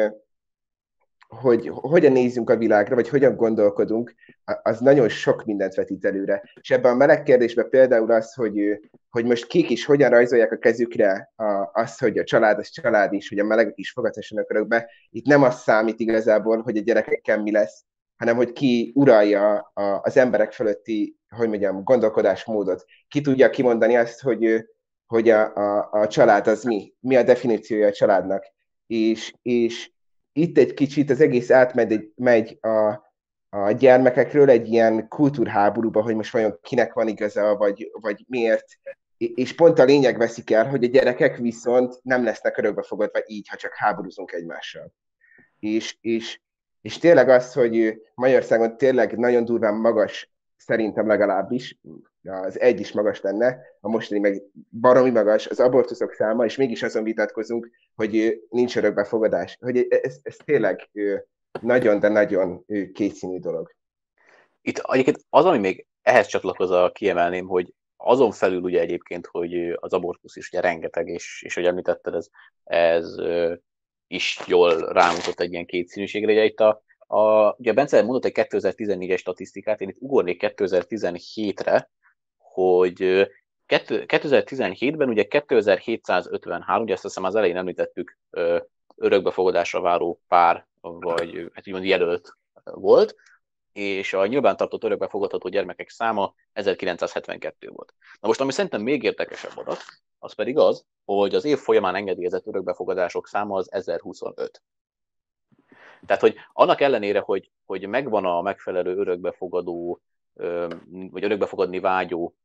hogy hogyan nézzünk a világra, vagy hogyan gondolkodunk, az nagyon sok mindent vetít előre. És ebben a meleg kérdésben például az, hogy, hogy most kik is hogyan rajzolják a kezükre a, azt, hogy a család az család is, hogy a melegek is fogadhassanak örökbe. Itt nem az számít igazából, hogy a gyerekekkel mi lesz, hanem hogy ki uralja a, az emberek fölötti, hogy mondjam, gondolkodásmódot. Ki tudja kimondani azt, hogy, hogy a, a, a család az mi, mi a definíciója a családnak. És, és itt egy kicsit az egész átmegy megy a, a gyermekekről egy ilyen kultúrháborúba, hogy most vajon kinek van igaza, vagy, vagy miért. És pont a lényeg veszik el, hogy a gyerekek viszont nem lesznek örökbefogadva így, ha csak háborúzunk egymással. És, és, és tényleg az, hogy Magyarországon tényleg nagyon durván magas, szerintem legalábbis, az egy is magas lenne, a mostani meg baromi magas az abortuszok száma, és mégis azon vitatkozunk, hogy nincs örökbefogadás. Hogy ez, ez tényleg nagyon, de nagyon kétszínű dolog. Itt egyébként az, ami még ehhez csatlakozva kiemelném, hogy azon felül ugye egyébként, hogy az abortusz is ugye rengeteg, és, és hogy említetted, ez, ez is jól rámutat egy ilyen kétszínűségre. Ugye itt a A, ugye Bence mondott egy 2014-es statisztikát, én itt ugornék 2017-re, hogy 2017-ben ugye 2753, ugye ezt hiszem az elején említettük, örökbefogadásra váró pár, vagy hát úgymond jelölt volt, és a nyilvántartott örökbefogadható gyermekek száma 1972 volt. Na most, ami szerintem még érdekesebb adat, az pedig az, hogy az év folyamán engedélyezett örökbefogadások száma az 1025. Tehát, hogy annak ellenére, hogy, hogy megvan a megfelelő örökbefogadó, vagy örökbefogadni vágyó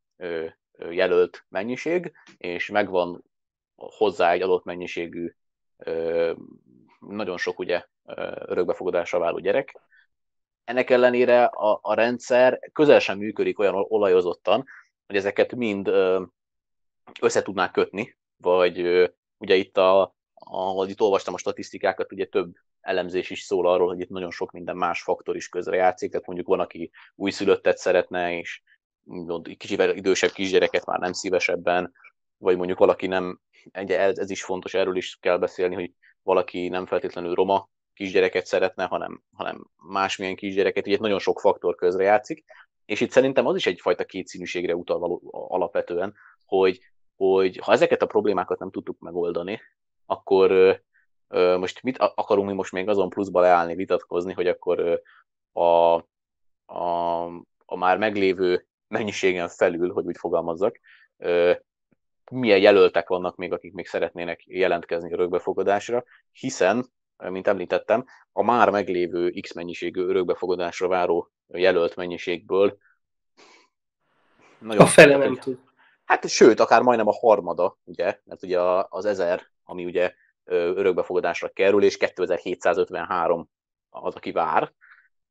jelölt mennyiség, és megvan hozzá egy adott mennyiségű, nagyon sok ugye örökbefogadásra váló gyerek, ennek ellenére a, a rendszer közel sem működik olyan olajozottan, hogy ezeket mind össze tudnák kötni, vagy ugye itt a, ahol itt olvastam a statisztikákat, ugye több elemzés is szól arról, hogy itt nagyon sok minden más faktor is közrejátszik, tehát mondjuk van, aki újszülöttet szeretne, és kicsivel idősebb kisgyereket már nem szívesebben, vagy mondjuk valaki nem, ez, ez is fontos, erről is kell beszélni, hogy valaki nem feltétlenül roma kisgyereket szeretne, hanem, hanem másmilyen kisgyereket, így nagyon sok faktor közrejátszik, és itt szerintem az is egyfajta kétszínűségre utal való, alapvetően, hogy, hogy ha ezeket a problémákat nem tudtuk megoldani, akkor most mit akarunk mi most még azon pluszba leállni, vitatkozni, hogy akkor a, a, a már meglévő mennyiségen felül, hogy úgy fogalmazzak, milyen jelöltek vannak még, akik még szeretnének jelentkezni a rögbefogadásra, hiszen, mint említettem, a már meglévő X mennyiségű örökbefogadásra váró jelölt mennyiségből nagyon a fele nem tud. Hát sőt, akár majdnem a harmada, ugye, mert ugye az ezer, ami ugye örökbefogadásra kerül, és 2753 az, aki vár,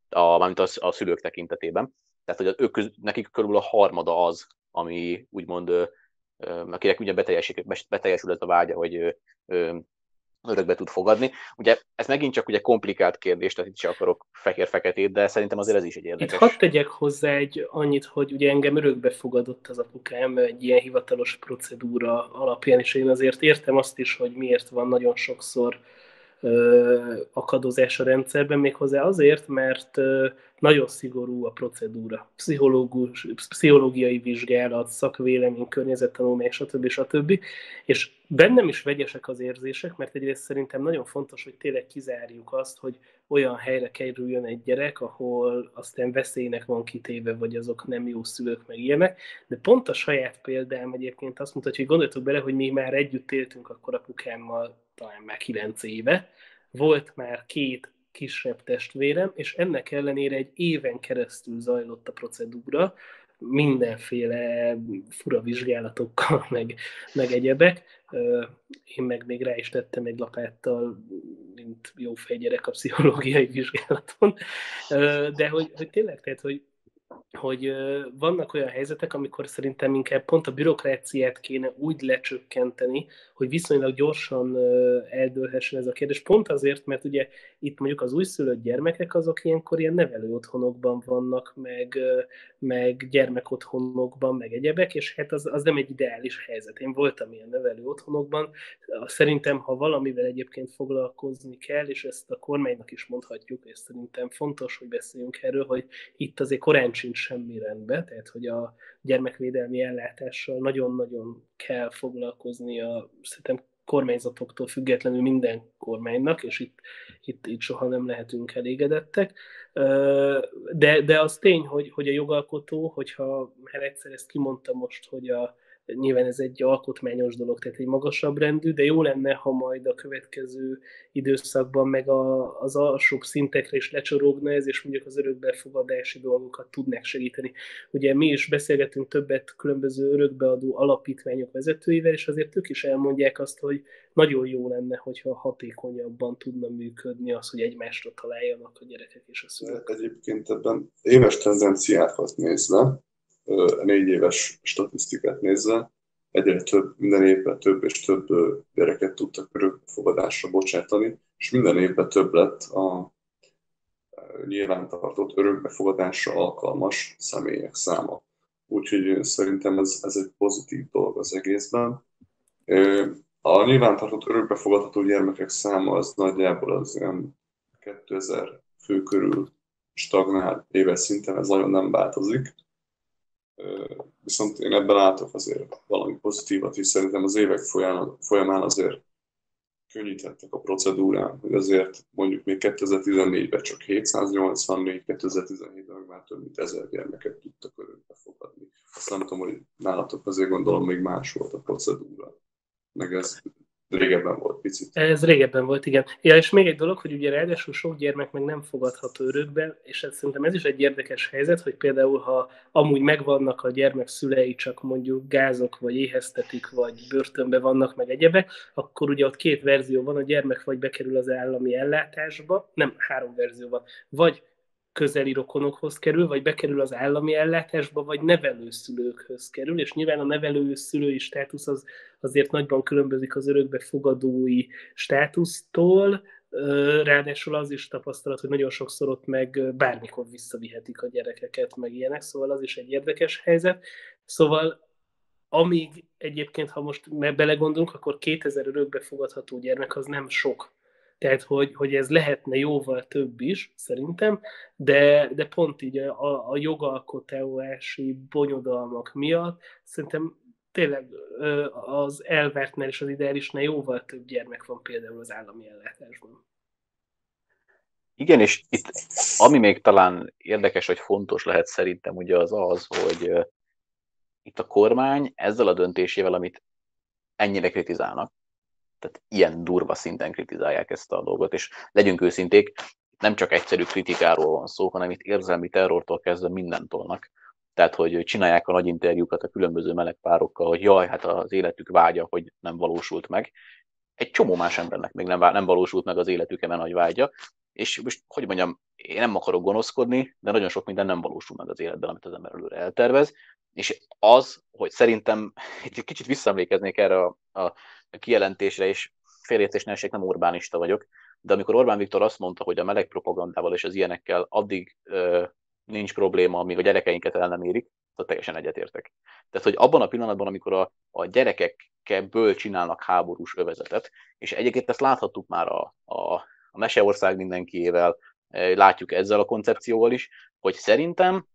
a, mármint a, a szülők tekintetében. Tehát, hogy ők, nekik körülbelül a harmada az, ami úgymond, akinek ugye beteljesül ez a vágya, hogy örökbe tud fogadni. Ugye ez megint csak ugye komplikált kérdés, tehát itt sem akarok fehér-feketét, de szerintem azért ez is egy érdekes. Itt hadd tegyek hozzá egy annyit, hogy ugye engem örökbe fogadott az apukám egy ilyen hivatalos procedúra alapján, és én azért értem azt is, hogy miért van nagyon sokszor akadozás a rendszerben, méghozzá azért, mert nagyon szigorú a procedúra. Pszichológus, pszichológiai vizsgálat, szakvélemény, környezettanulmány, stb. stb. És bennem is vegyesek az érzések, mert egyrészt szerintem nagyon fontos, hogy tényleg kizárjuk azt, hogy olyan helyre kerüljön egy gyerek, ahol aztán veszélynek van kitéve, vagy azok nem jó szülők, meg ilyenek. De pont a saját példám egyébként azt mutatja, hogy gondoljatok bele, hogy mi már együtt éltünk akkor apukámmal talán már kilenc éve, volt már két kisebb testvérem, és ennek ellenére egy éven keresztül zajlott a procedúra, mindenféle fura vizsgálatokkal, meg, meg egyebek. Én meg még rá is tettem egy lapáttal, mint jó fejgyerek a pszichológiai vizsgálaton. De hogy, hogy tényleg, tehát, hogy hogy vannak olyan helyzetek, amikor szerintem inkább pont a bürokráciát kéne úgy lecsökkenteni, hogy viszonylag gyorsan eldőlhessen ez a kérdés. Pont azért, mert ugye itt mondjuk az újszülött gyermekek azok ilyenkor ilyen nevelő otthonokban vannak, meg, meg gyermekotthonokban, meg egyebek, és hát az, az nem egy ideális helyzet. Én voltam ilyen nevelő otthonokban. Szerintem, ha valamivel egyébként foglalkozni kell, és ezt a kormánynak is mondhatjuk, és szerintem fontos, hogy beszéljünk erről, hogy itt azért korán sincs semmi rendben, tehát hogy a gyermekvédelmi ellátással nagyon-nagyon kell foglalkozni a szerintem kormányzatoktól függetlenül minden kormánynak, és itt, itt, itt soha nem lehetünk elégedettek. De, de az tény, hogy, hogy a jogalkotó, hogyha már egyszer ezt kimondta most, hogy a, Nyilván ez egy alkotmányos dolog, tehát egy magasabb rendű, de jó lenne, ha majd a következő időszakban meg a, az alsóbb szintekre is lecsorogna ez, és mondjuk az örökbefogadási dolgokat tudnák segíteni. Ugye mi is beszélgetünk többet különböző örökbeadó alapítványok vezetőivel, és azért ők is elmondják azt, hogy nagyon jó lenne, hogyha hatékonyabban tudna működni az, hogy egymásra találjanak a gyerekek és a szülők. Egyébként ebben éves tendenciákat nézve, négy éves statisztikát nézve, egyre több, minden évben több és több gyereket tudtak örökbefogadásra bocsátani, és minden évben több lett a nyilvántartott örökbefogadásra alkalmas személyek száma. Úgyhogy szerintem ez, ez egy pozitív dolog az egészben. A nyilvántartott örökbefogadható gyermekek száma az nagyjából az olyan 2000 fő körül stagnál éves szinten, ez nagyon nem változik. Viszont én ebben látok azért valami pozitívat is, szerintem az évek folyamán azért könnyítettek a procedúrán, hogy azért mondjuk még 2014-ben csak 784, 2017-ben meg már több mint 1000 gyermeket tudtak örökbe fogadni. Azt nem tudom, hogy nálatok azért gondolom még más volt a procedúra. Meg ez régebben volt picit. Ez régebben volt, igen. Ja, és még egy dolog, hogy ugye ráadásul sok gyermek meg nem fogadható örökbe, és ez, szerintem ez is egy érdekes helyzet, hogy például ha amúgy megvannak a gyermek szülei, csak mondjuk gázok, vagy éheztetik, vagy börtönbe vannak, meg egyebek, akkor ugye ott két verzió van, a gyermek vagy bekerül az állami ellátásba, nem, három verzió van, vagy közeli rokonokhoz kerül, vagy bekerül az állami ellátásba, vagy nevelőszülőkhöz kerül, és nyilván a nevelőszülői státusz az azért nagyban különbözik az örökbefogadói státusztól, ráadásul az is tapasztalat, hogy nagyon sokszor ott meg bármikor visszavihetik a gyerekeket, meg ilyenek, szóval az is egy érdekes helyzet. Szóval amíg egyébként, ha most belegondolunk, akkor 2000 örökbefogadható gyermek az nem sok tehát, hogy, hogy ez lehetne jóval több is, szerintem, de, de pont így a, a jogalkotási bonyodalmak miatt szerintem tényleg az elvertnél és az ideálisnál jóval több gyermek van például az állami ellátásban. Igen, és itt ami még talán érdekes, vagy fontos lehet szerintem, ugye az az, hogy itt a kormány ezzel a döntésével, amit ennyire kritizálnak, tehát ilyen durva szinten kritizálják ezt a dolgot, és legyünk őszinték, nem csak egyszerű kritikáról van szó, hanem itt érzelmi terrortól kezdve mindent tolnak. Tehát, hogy csinálják a nagy interjúkat a különböző meleg párokkal, hogy jaj, hát az életük vágya, hogy nem valósult meg. Egy csomó más embernek még nem, nem valósult meg az életük a nagy vágya, és most, hogy mondjam, én nem akarok gonoszkodni, de nagyon sok minden nem valósul meg az életben, amit az ember előre eltervez, és az, hogy szerintem egy kicsit visszaemlékeznék erre a, a kijelentésre, és félértés ne nem Orbánista vagyok, de amikor Orbán Viktor azt mondta, hogy a meleg propagandával és az ilyenekkel addig ö, nincs probléma, amíg a gyerekeinket el nem érik, akkor teljesen egyetértek. Tehát, hogy abban a pillanatban, amikor a, a gyerekekből csinálnak háborús övezetet, és egyébként ezt láthattuk már a, a, a Meseország mindenkiével, látjuk ezzel a koncepcióval is, hogy szerintem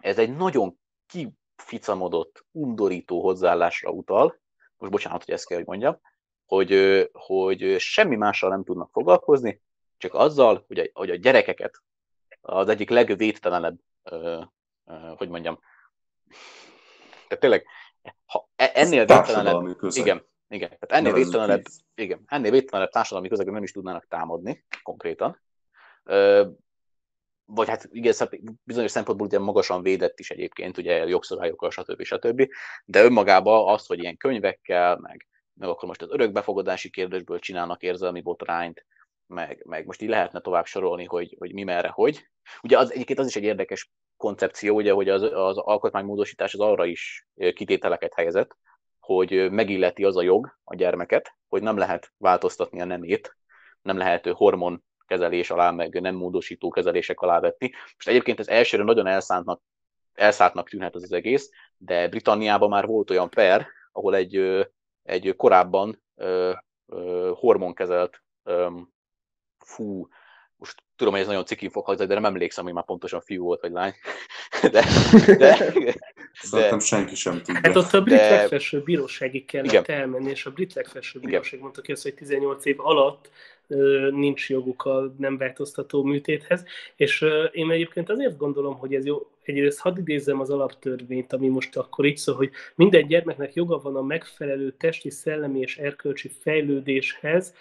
ez egy nagyon kificamodott, undorító hozzáállásra utal, most bocsánat, hogy ezt kell, hogy mondjam, hogy, hogy semmi mással nem tudnak foglalkozni, csak azzal, hogy a, hogy a gyerekeket az egyik legvédtelenebb, hogy mondjam, tehát tényleg, ha e, ennél védtelenebb, igen, igen, tehát ennél védtelenebb, igen, ennél védtelenebb társadalmi közegben nem is tudnának támadni konkrétan vagy hát igen, bizonyos szempontból ugye magasan védett is egyébként, ugye jogszabályokkal, stb. stb. De önmagában az, hogy ilyen könyvekkel, meg, meg akkor most az örökbefogadási kérdésből csinálnak érzelmi botrányt, meg, meg most így lehetne tovább sorolni, hogy, hogy mi merre, hogy. Ugye az egyébként az is egy érdekes koncepció, ugye, hogy az, az alkotmánymódosítás az arra is kitételeket helyezett, hogy megilleti az a jog a gyermeket, hogy nem lehet változtatni a nemét, nem lehet hormon kezelés alá, meg nem módosító kezelések alá vetni. Most egyébként ez elsőre nagyon elszántnak, elszántnak tűnhet az, az egész, de Britanniában már volt olyan per, ahol egy, egy korábban hormonkezelt fú, most tudom, hogy ez nagyon cikin fog hangzani, de nem emlékszem, hogy már pontosan fiú volt, vagy lány. De, de, Szerintem senki sem tudja. Hát ott a brit de... legfelsőbb bíróságig kellett Igen. elmenni, és a brit legfelsőbb bíróság mondta ki azt, hogy 18 év alatt nincs joguk a nem változtató műtéthez, és én egyébként azért gondolom, hogy ez jó, egyrészt hadd idézzem az alaptörvényt, ami most akkor így szól, hogy minden gyermeknek joga van a megfelelő testi, szellemi és erkölcsi fejlődéshez,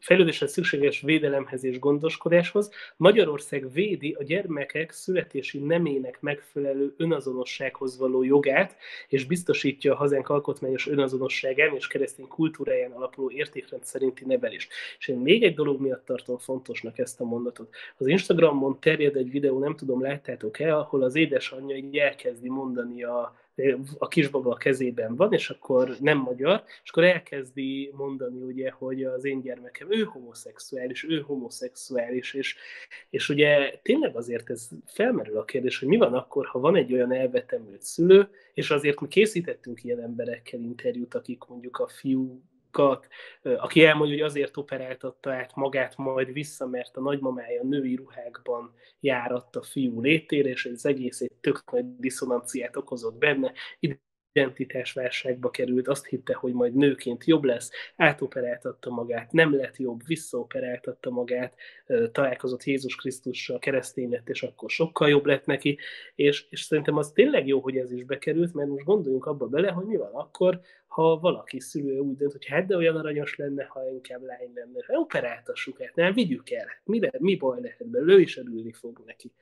fejlődéshez szükséges védelemhez és gondoskodáshoz. Magyarország védi a gyermekek születési nemének megfelelő önazonossághoz való jogát, és biztosítja a hazánk alkotmányos önazonosságán és keresztény kultúráján alapuló értékrend szerinti nevelést. És én még egy dolog miatt tartom fontosnak ezt a mondatot. Az Instagramon terjed egy videó, nem tudom, láttátok-e, ahol az édesanyja így elkezdi mondani a a kisbaba a kezében van, és akkor nem magyar, és akkor elkezdi mondani, ugye, hogy az én gyermekem, ő homoszexuális, ő homoszexuális, és, és ugye tényleg azért ez felmerül a kérdés, hogy mi van akkor, ha van egy olyan elvetemült szülő, és azért mi készítettünk ilyen emberekkel interjút, akik mondjuk a fiú fiúkat, aki elmondja, hogy azért operáltatta át magát majd vissza, mert a nagymamája női ruhákban járatta a fiú létére, és az egész egy tök nagy diszonanciát okozott benne. Identitásválságba került, azt hitte, hogy majd nőként jobb lesz, átoperáltatta magát, nem lett jobb, visszaoperáltatta magát, találkozott Jézus Krisztussal, keresztény lett, és akkor sokkal jobb lett neki, és, és szerintem az tényleg jó, hogy ez is bekerült, mert most gondoljunk abba bele, hogy mi van akkor, ha valaki szülő úgy dönt, hogy hát de olyan aranyos lenne, ha inkább lány lenne, ha operáltassuk át, nem vigyük el, mi, mi baj lehet belőle, ő is örülni fog neki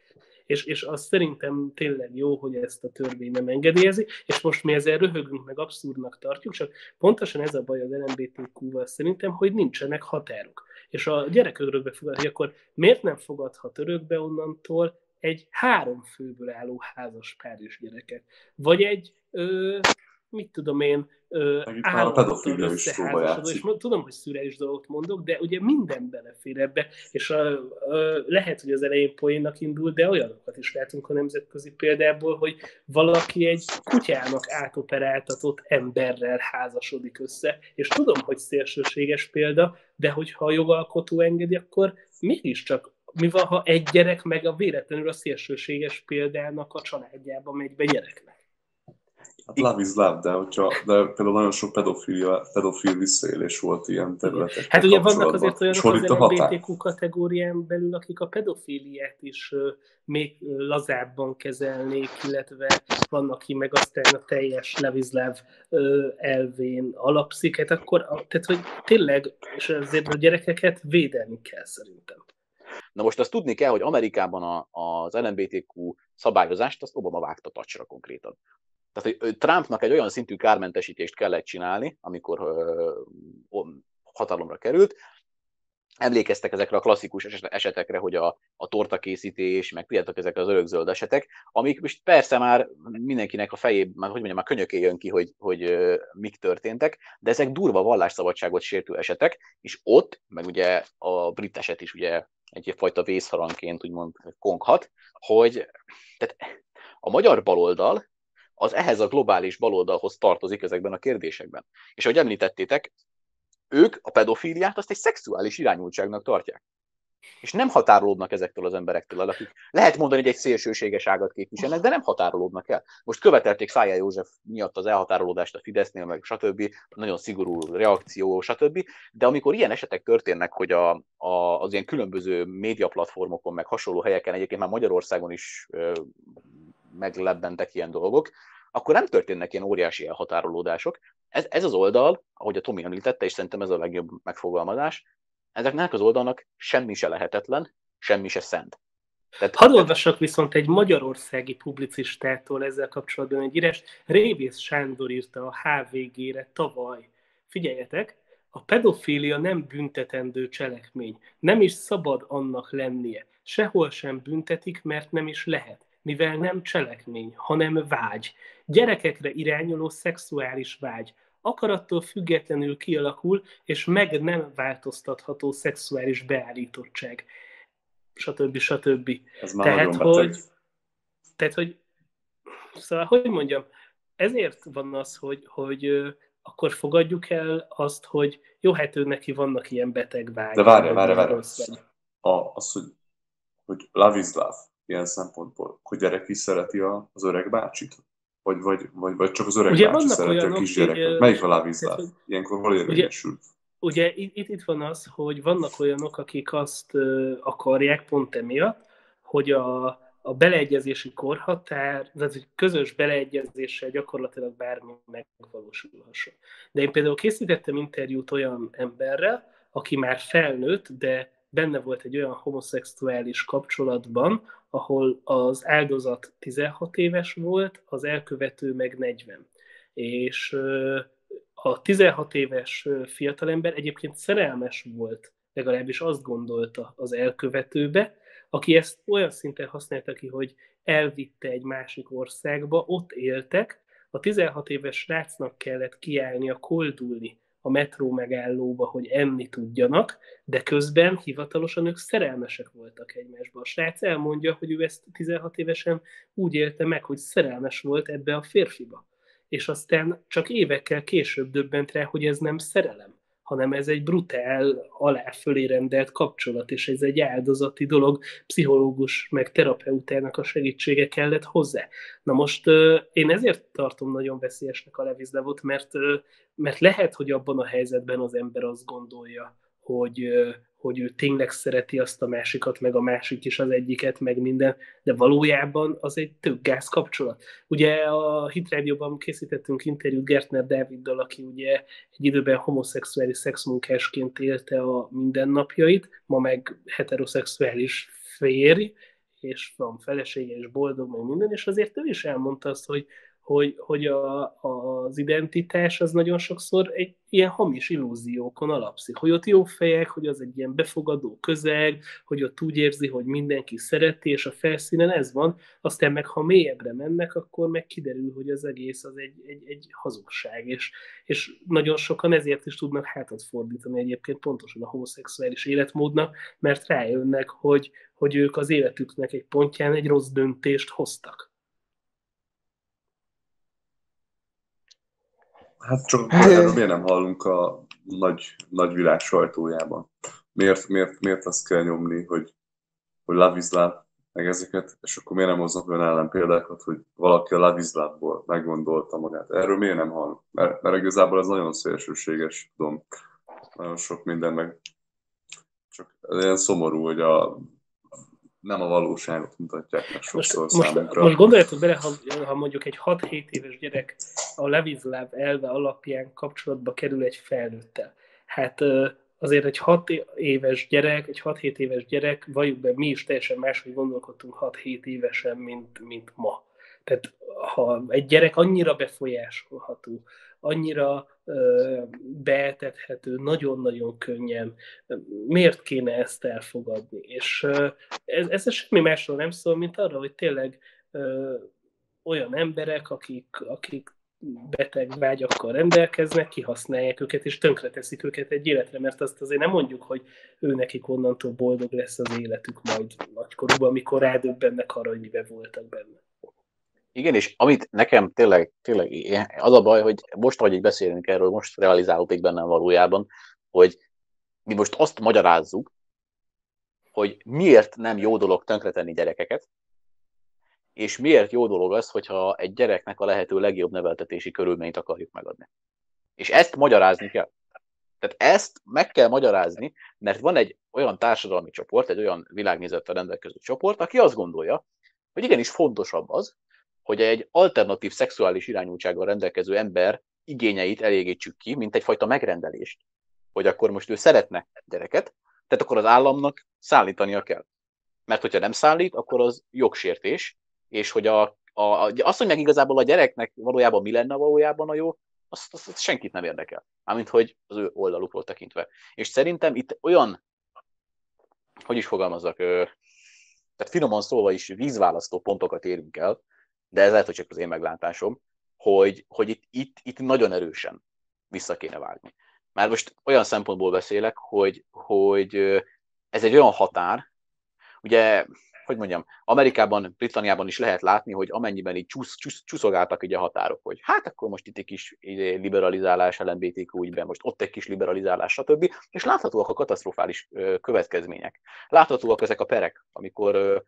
és, és az szerintem tényleg jó, hogy ezt a törvény nem engedélyezi, és most mi ezzel röhögünk, meg abszurdnak tartjuk, csak pontosan ez a baj az LMBTQ-val szerintem, hogy nincsenek határok. És a gyerek örökbe fogad, hogy akkor miért nem fogadhat örökbe onnantól egy három főből álló házas pár gyereket? Vagy egy, ö, mit tudom én, is és tudom, hogy szürreális dolgot mondok, de ugye minden belefér ebbe, és a, a, lehet, hogy az elején poénnak indul, de olyanokat is látunk a nemzetközi példából, hogy valaki egy kutyának átoperáltatott emberrel házasodik össze, és tudom, hogy szélsőséges példa, de hogyha a jogalkotó engedi, akkor mégiscsak mi van, ha egy gyerek meg a véletlenül a szélsőséges példának a családjába megy be gyereknek? Hát love is love, de, hogyha, de például nagyon sok pedofilia, pedofil visszaélés volt ilyen területek. Hát ugye vannak azért olyanok az LMBTQ kategórián belül, akik a pedofiliát is még lazábban kezelnék, illetve vannak, aki meg aztán a teljes Levizláv uh, elvén alapszik, hát akkor, tehát hogy tényleg, és azért a gyerekeket védelni kell szerintem. Na most azt tudni kell, hogy Amerikában a, az LMBTQ szabályozást azt Obama vágta tacsra konkrétan. Tehát, hogy Trumpnak egy olyan szintű kármentesítést kellett csinálni, amikor hatalomra került, emlékeztek ezekre a klasszikus esetekre, hogy a, a tortakészítés, meg tudjátok, ezek az örökzöld esetek, amik most persze már mindenkinek a fejében, már, hogy mondjam, már könyöké jön ki, hogy, hogy uh, mik történtek, de ezek durva vallásszabadságot sértő esetek, és ott, meg ugye a brit eset is ugye egyfajta vészharanként úgymond konghat, hogy tehát a magyar baloldal az ehhez a globális baloldalhoz tartozik ezekben a kérdésekben. És ahogy említettétek, ők a pedofíliát azt egy szexuális irányultságnak tartják. És nem határolódnak ezektől az emberektől, akik lehet mondani, hogy egy szélsőséges ágat képviselnek, de nem határolódnak el. Most követelték Szája József miatt az elhatárolódást a Fidesznél, meg stb. Nagyon szigorú reakció, stb. De amikor ilyen esetek történnek, hogy a, a, az ilyen különböző médiaplatformokon, meg hasonló helyeken, egyébként már Magyarországon is meglebbentek ilyen dolgok, akkor nem történnek ilyen óriási elhatárolódások. Ez, ez az oldal, ahogy a Tomi említette, és szerintem ez a legjobb megfogalmazás, ezeknek az oldalnak semmi se lehetetlen, semmi se szent. Tehát, Hadd olvassak viszont egy magyarországi publicistától ezzel kapcsolatban egy írás. Révész Sándor írta a HVG-re tavaly. Figyeljetek, a pedofília nem büntetendő cselekmény. Nem is szabad annak lennie. Sehol sem büntetik, mert nem is lehet mivel nem cselekmény, hanem vágy. Gyerekekre irányuló szexuális vágy. Akarattól függetlenül kialakul, és meg nem változtatható szexuális beállítottság. Stb. stb. Ez már tehát, hogy, tehát, hogy szóval, hogy mondjam, ezért van az, hogy, hogy akkor fogadjuk el azt, hogy jó, hát ő neki vannak ilyen beteg vágy. De várj, várj, várj. Az, hogy, hogy love is love ilyen szempontból, hogy gyerek is szereti a, az öreg bácsit? Vagy, vagy, vagy, vagy csak az öreg ugye bácsi szereti a kisgyereket? Melyik a lávizlát? Ilyenkor hol érvényesül? Ugye itt, itt van az, hogy vannak olyanok, akik azt akarják pont emiatt, hogy a, a beleegyezési korhatár, tehát egy közös beleegyezéssel gyakorlatilag bármi megvalósulhasson. De én például készítettem interjút olyan emberrel, aki már felnőtt, de benne volt egy olyan homoszexuális kapcsolatban, ahol az áldozat 16 éves volt, az elkövető meg 40. És a 16 éves fiatalember egyébként szerelmes volt, legalábbis azt gondolta az elkövetőbe, aki ezt olyan szinten használta ki, hogy elvitte egy másik országba, ott éltek, a 16 éves srácnak kellett a koldulni a metró megállóba, hogy enni tudjanak, de közben hivatalosan ők szerelmesek voltak egymásba. A srác elmondja, hogy ő ezt 16 évesen úgy élte meg, hogy szerelmes volt ebbe a férfiba. És aztán csak évekkel később döbbent rá, hogy ez nem szerelem, hanem ez egy brutál, alá fölé rendelt kapcsolat, és ez egy áldozati dolog, pszichológus meg terapeutának a segítsége kellett hozzá. Na most én ezért tartom nagyon veszélyesnek a levizlevot, mert, mert lehet, hogy abban a helyzetben az ember azt gondolja, hogy, hogy ő tényleg szereti azt a másikat, meg a másik is az egyiket, meg minden, de valójában az egy tök gáz kapcsolat. Ugye a Hitrádióban készítettünk interjút Gertner Dáviddal, aki ugye egy időben homoszexuális szexmunkásként élte a mindennapjait, ma meg heteroszexuális férj, és van felesége, és boldog, meg minden, és azért ő is elmondta azt, hogy hogy, hogy a, az identitás az nagyon sokszor egy ilyen hamis illúziókon alapszik, hogy ott jó fejek, hogy az egy ilyen befogadó közeg, hogy ott úgy érzi, hogy mindenki szereti, és a felszínen ez van, aztán meg ha mélyebbre mennek, akkor meg kiderül, hogy az egész az egy, egy, egy hazugság, és, és nagyon sokan ezért is tudnak hátat fordítani egyébként pontosan a homoszexuális életmódnak, mert rájönnek, hogy, hogy ők az életüknek egy pontján egy rossz döntést hoztak Hát csak erről miért nem hallunk a nagy, nagy világ sajtójában? Miért, miért, miért azt kell nyomni, hogy, hogy Love meg ezeket, és akkor miért nem hoznak olyan ellenpéldákat, hogy valaki a Love meggondolta magát. Erről miért nem hallunk? Mert, mert igazából ez nagyon szélsőséges, tudom. Nagyon sok minden, meg csak ilyen szomorú, hogy a nem a valóságot mutatják meg sokszor most, számunkra. Most, most gondoljatok bele, ha, ha mondjuk egy 6-7 éves gyerek a Levizláv elve alapján kapcsolatba kerül egy felnőttel. Hát azért egy 6 éves gyerek, egy 6-7 éves gyerek, valljuk be, mi is teljesen máshogy gondolkodtunk 6-7 évesen, mint, mint ma. Tehát ha egy gyerek annyira befolyásolható, annyira ö, beetethető, nagyon-nagyon könnyen, miért kéne ezt elfogadni? És ö, ez, ez semmi másról nem szól, mint arra, hogy tényleg ö, olyan emberek, akik, akik beteg vágyakkal rendelkeznek, kihasználják őket, és tönkreteszik őket egy életre, mert azt azért nem mondjuk, hogy ő nekik onnantól boldog lesz az életük majd nagykorúban, amikor rádöbbennek arra, hogy miben voltak benne. Igen, és amit nekem tényleg, tényleg az a baj, hogy most, ahogy így beszélünk erről, most realizálódik bennem valójában, hogy mi most azt magyarázzuk, hogy miért nem jó dolog tönkretenni gyerekeket, és miért jó dolog az, hogyha egy gyereknek a lehető legjobb neveltetési körülményt akarjuk megadni. És ezt magyarázni kell. Tehát ezt meg kell magyarázni, mert van egy olyan társadalmi csoport, egy olyan világnézettel rendelkező csoport, aki azt gondolja, hogy igenis fontosabb az, hogy egy alternatív szexuális irányultsággal rendelkező ember igényeit elégítsük ki, mint egyfajta megrendelést, hogy akkor most ő szeretne gyereket, tehát akkor az államnak szállítania kell. Mert hogyha nem szállít, akkor az jogsértés, és hogy a, a, azt, hogy meg igazából a gyereknek valójában mi lenne valójában a jó, azt, azt, azt senkit nem érdekel. Mármint, hogy az ő oldalukról tekintve. És szerintem itt olyan, hogy is fogalmazzak, tehát finoman szólva is vízválasztó pontokat érünk el, de ez lehet, hogy csak az én meglátásom, hogy, hogy itt, itt, itt nagyon erősen vissza kéne vágni. Már most olyan szempontból beszélek, hogy, hogy ez egy olyan határ, ugye hogy mondjam, Amerikában, Britanniában is lehet látni, hogy amennyiben így csúsz, csúsz, csúszogáltak így a határok, hogy hát akkor most itt egy kis liberalizálás LMBTQ ügyben, most ott egy kis liberalizálás, stb. És láthatóak a katasztrofális következmények. Láthatóak ezek a perek, amikor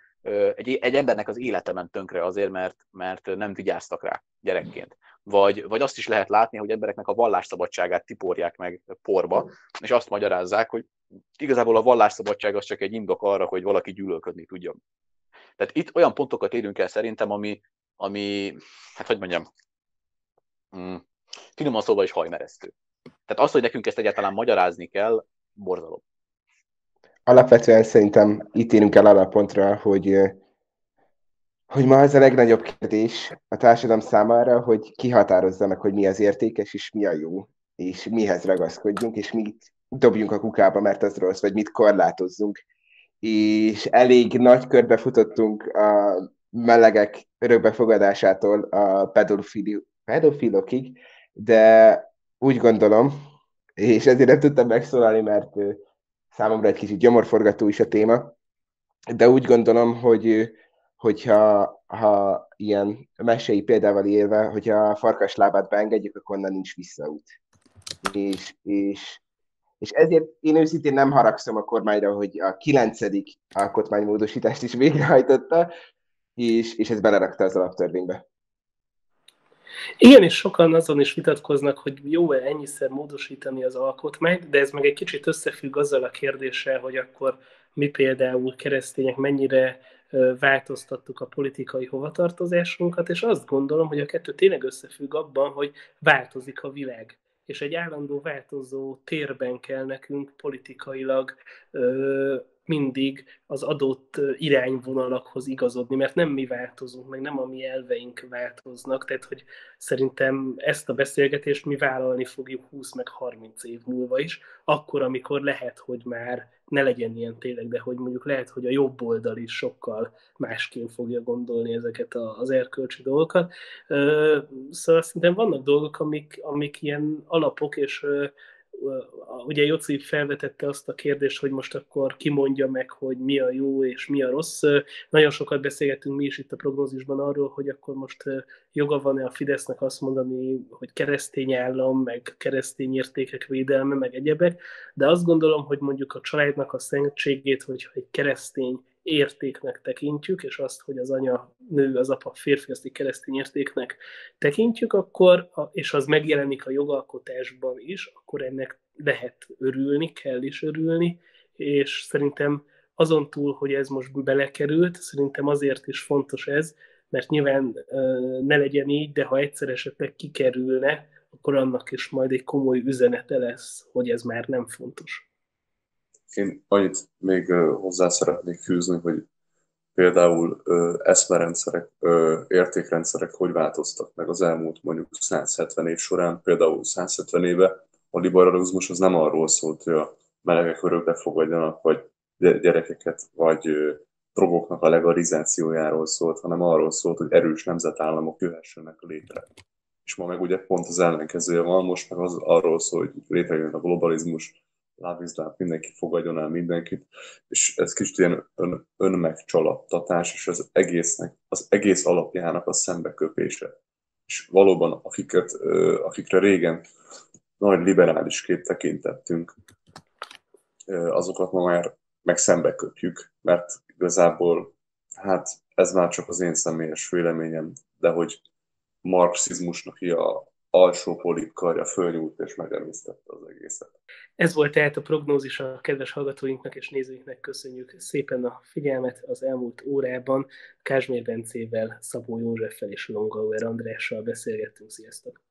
egy, egy embernek az élete ment tönkre azért, mert, mert nem vigyáztak rá gyerekként. Vagy, vagy azt is lehet látni, hogy embereknek a vallásszabadságát tiporják meg porba, és azt magyarázzák, hogy igazából a vallásszabadság az csak egy indok arra, hogy valaki gyűlölködni tudjon. Tehát itt olyan pontokat érünk el szerintem, ami, ami hát hogy mondjam, mm, finoman szóval is hajmeresztő. Tehát az, hogy nekünk ezt egyáltalán magyarázni kell, borzalom. Alapvetően szerintem itt érünk el arra a pontra, hogy, hogy ma az a legnagyobb kérdés a társadalom számára, hogy kihatározza meg, hogy mi az értékes és mi a jó, és mihez ragaszkodjunk, és mit dobjunk a kukába, mert az rossz, vagy mit korlátozzunk. És elég nagy körbe futottunk a melegek örökbefogadásától a pedofili, pedofilokig, de úgy gondolom, és ezért nem tudtam megszólalni, mert számomra egy kicsit gyomorforgató is a téma, de úgy gondolom, hogy hogyha ha ilyen mesei példával élve, hogyha a farkas lábát beengedjük, akkor onnan nincs visszaút. És, és És ezért én őszintén nem haragszom a kormányra, hogy a kilencedik alkotmánymódosítást is végrehajtotta, és, és ez belerakta az alaptörvénybe. Igen, és sokan azon is vitatkoznak, hogy jó-e ennyiszer módosítani az alkotmányt, de ez meg egy kicsit összefügg azzal a kérdéssel, hogy akkor mi például keresztények mennyire változtattuk a politikai hovatartozásunkat, és azt gondolom, hogy a kettő tényleg összefügg abban, hogy változik a világ és egy állandó változó térben kell nekünk politikailag mindig az adott irányvonalakhoz igazodni, mert nem mi változunk, meg nem a mi elveink változnak, tehát hogy szerintem ezt a beszélgetést mi vállalni fogjuk 20 meg 30 év múlva is, akkor, amikor lehet, hogy már ne legyen ilyen tényleg, de hogy mondjuk lehet, hogy a jobb oldal is sokkal másként fogja gondolni ezeket az erkölcsi dolgokat. Szóval szerintem vannak dolgok, amik, amik ilyen alapok, és ugye Joci felvetette azt a kérdést, hogy most akkor kimondja meg, hogy mi a jó és mi a rossz. Nagyon sokat beszélgetünk mi is itt a prognózisban arról, hogy akkor most joga van-e a Fidesznek azt mondani, hogy keresztény állam, meg keresztény értékek védelme, meg egyebek, de azt gondolom, hogy mondjuk a családnak a szentségét, hogyha egy keresztény értéknek tekintjük, és azt, hogy az anya nő, az apa férfi, azt egy keresztény értéknek tekintjük, akkor, és az megjelenik a jogalkotásban is, akkor ennek lehet örülni, kell is örülni, és szerintem azon túl, hogy ez most belekerült, szerintem azért is fontos ez, mert nyilván ne legyen így, de ha egyszer esetleg kikerülne, akkor annak is majd egy komoly üzenete lesz, hogy ez már nem fontos. Én annyit még hozzá szeretnék fűzni, hogy például eszmerendszerek, értékrendszerek hogy változtak meg az elmúlt mondjuk 170 év során. Például 170 éve a liberalizmus az nem arról szólt, hogy a melegek örökbe fogadjanak, vagy gyerekeket, vagy drogoknak a legalizációjáról szólt, hanem arról szólt, hogy erős nemzetállamok jöhessenek létre. És ma meg ugye pont az ellenkezője van, most meg az arról szól, hogy létrejön a globalizmus, lábvízláb, mindenki fogadjon el mindenkit, és ez kicsit ilyen ön, önmegcsalattatás, és az egésznek, az egész alapjának a szembeköpése. És valóban, akiket, akikre régen nagy liberálisként tekintettünk, azokat ma már meg szembeköpjük, mert igazából, hát ez már csak az én személyes véleményem, de hogy marxizmusnak a alsó polipkarja fölnyúlt és megemésztette az egészet. Ez volt tehát a prognózis a kedves hallgatóinknak és nézőinknek köszönjük szépen a figyelmet az elmúlt órában. Kázsmér Bencével, Szabó Józseffel és Longauer Andrással beszélgettünk. Sziasztok!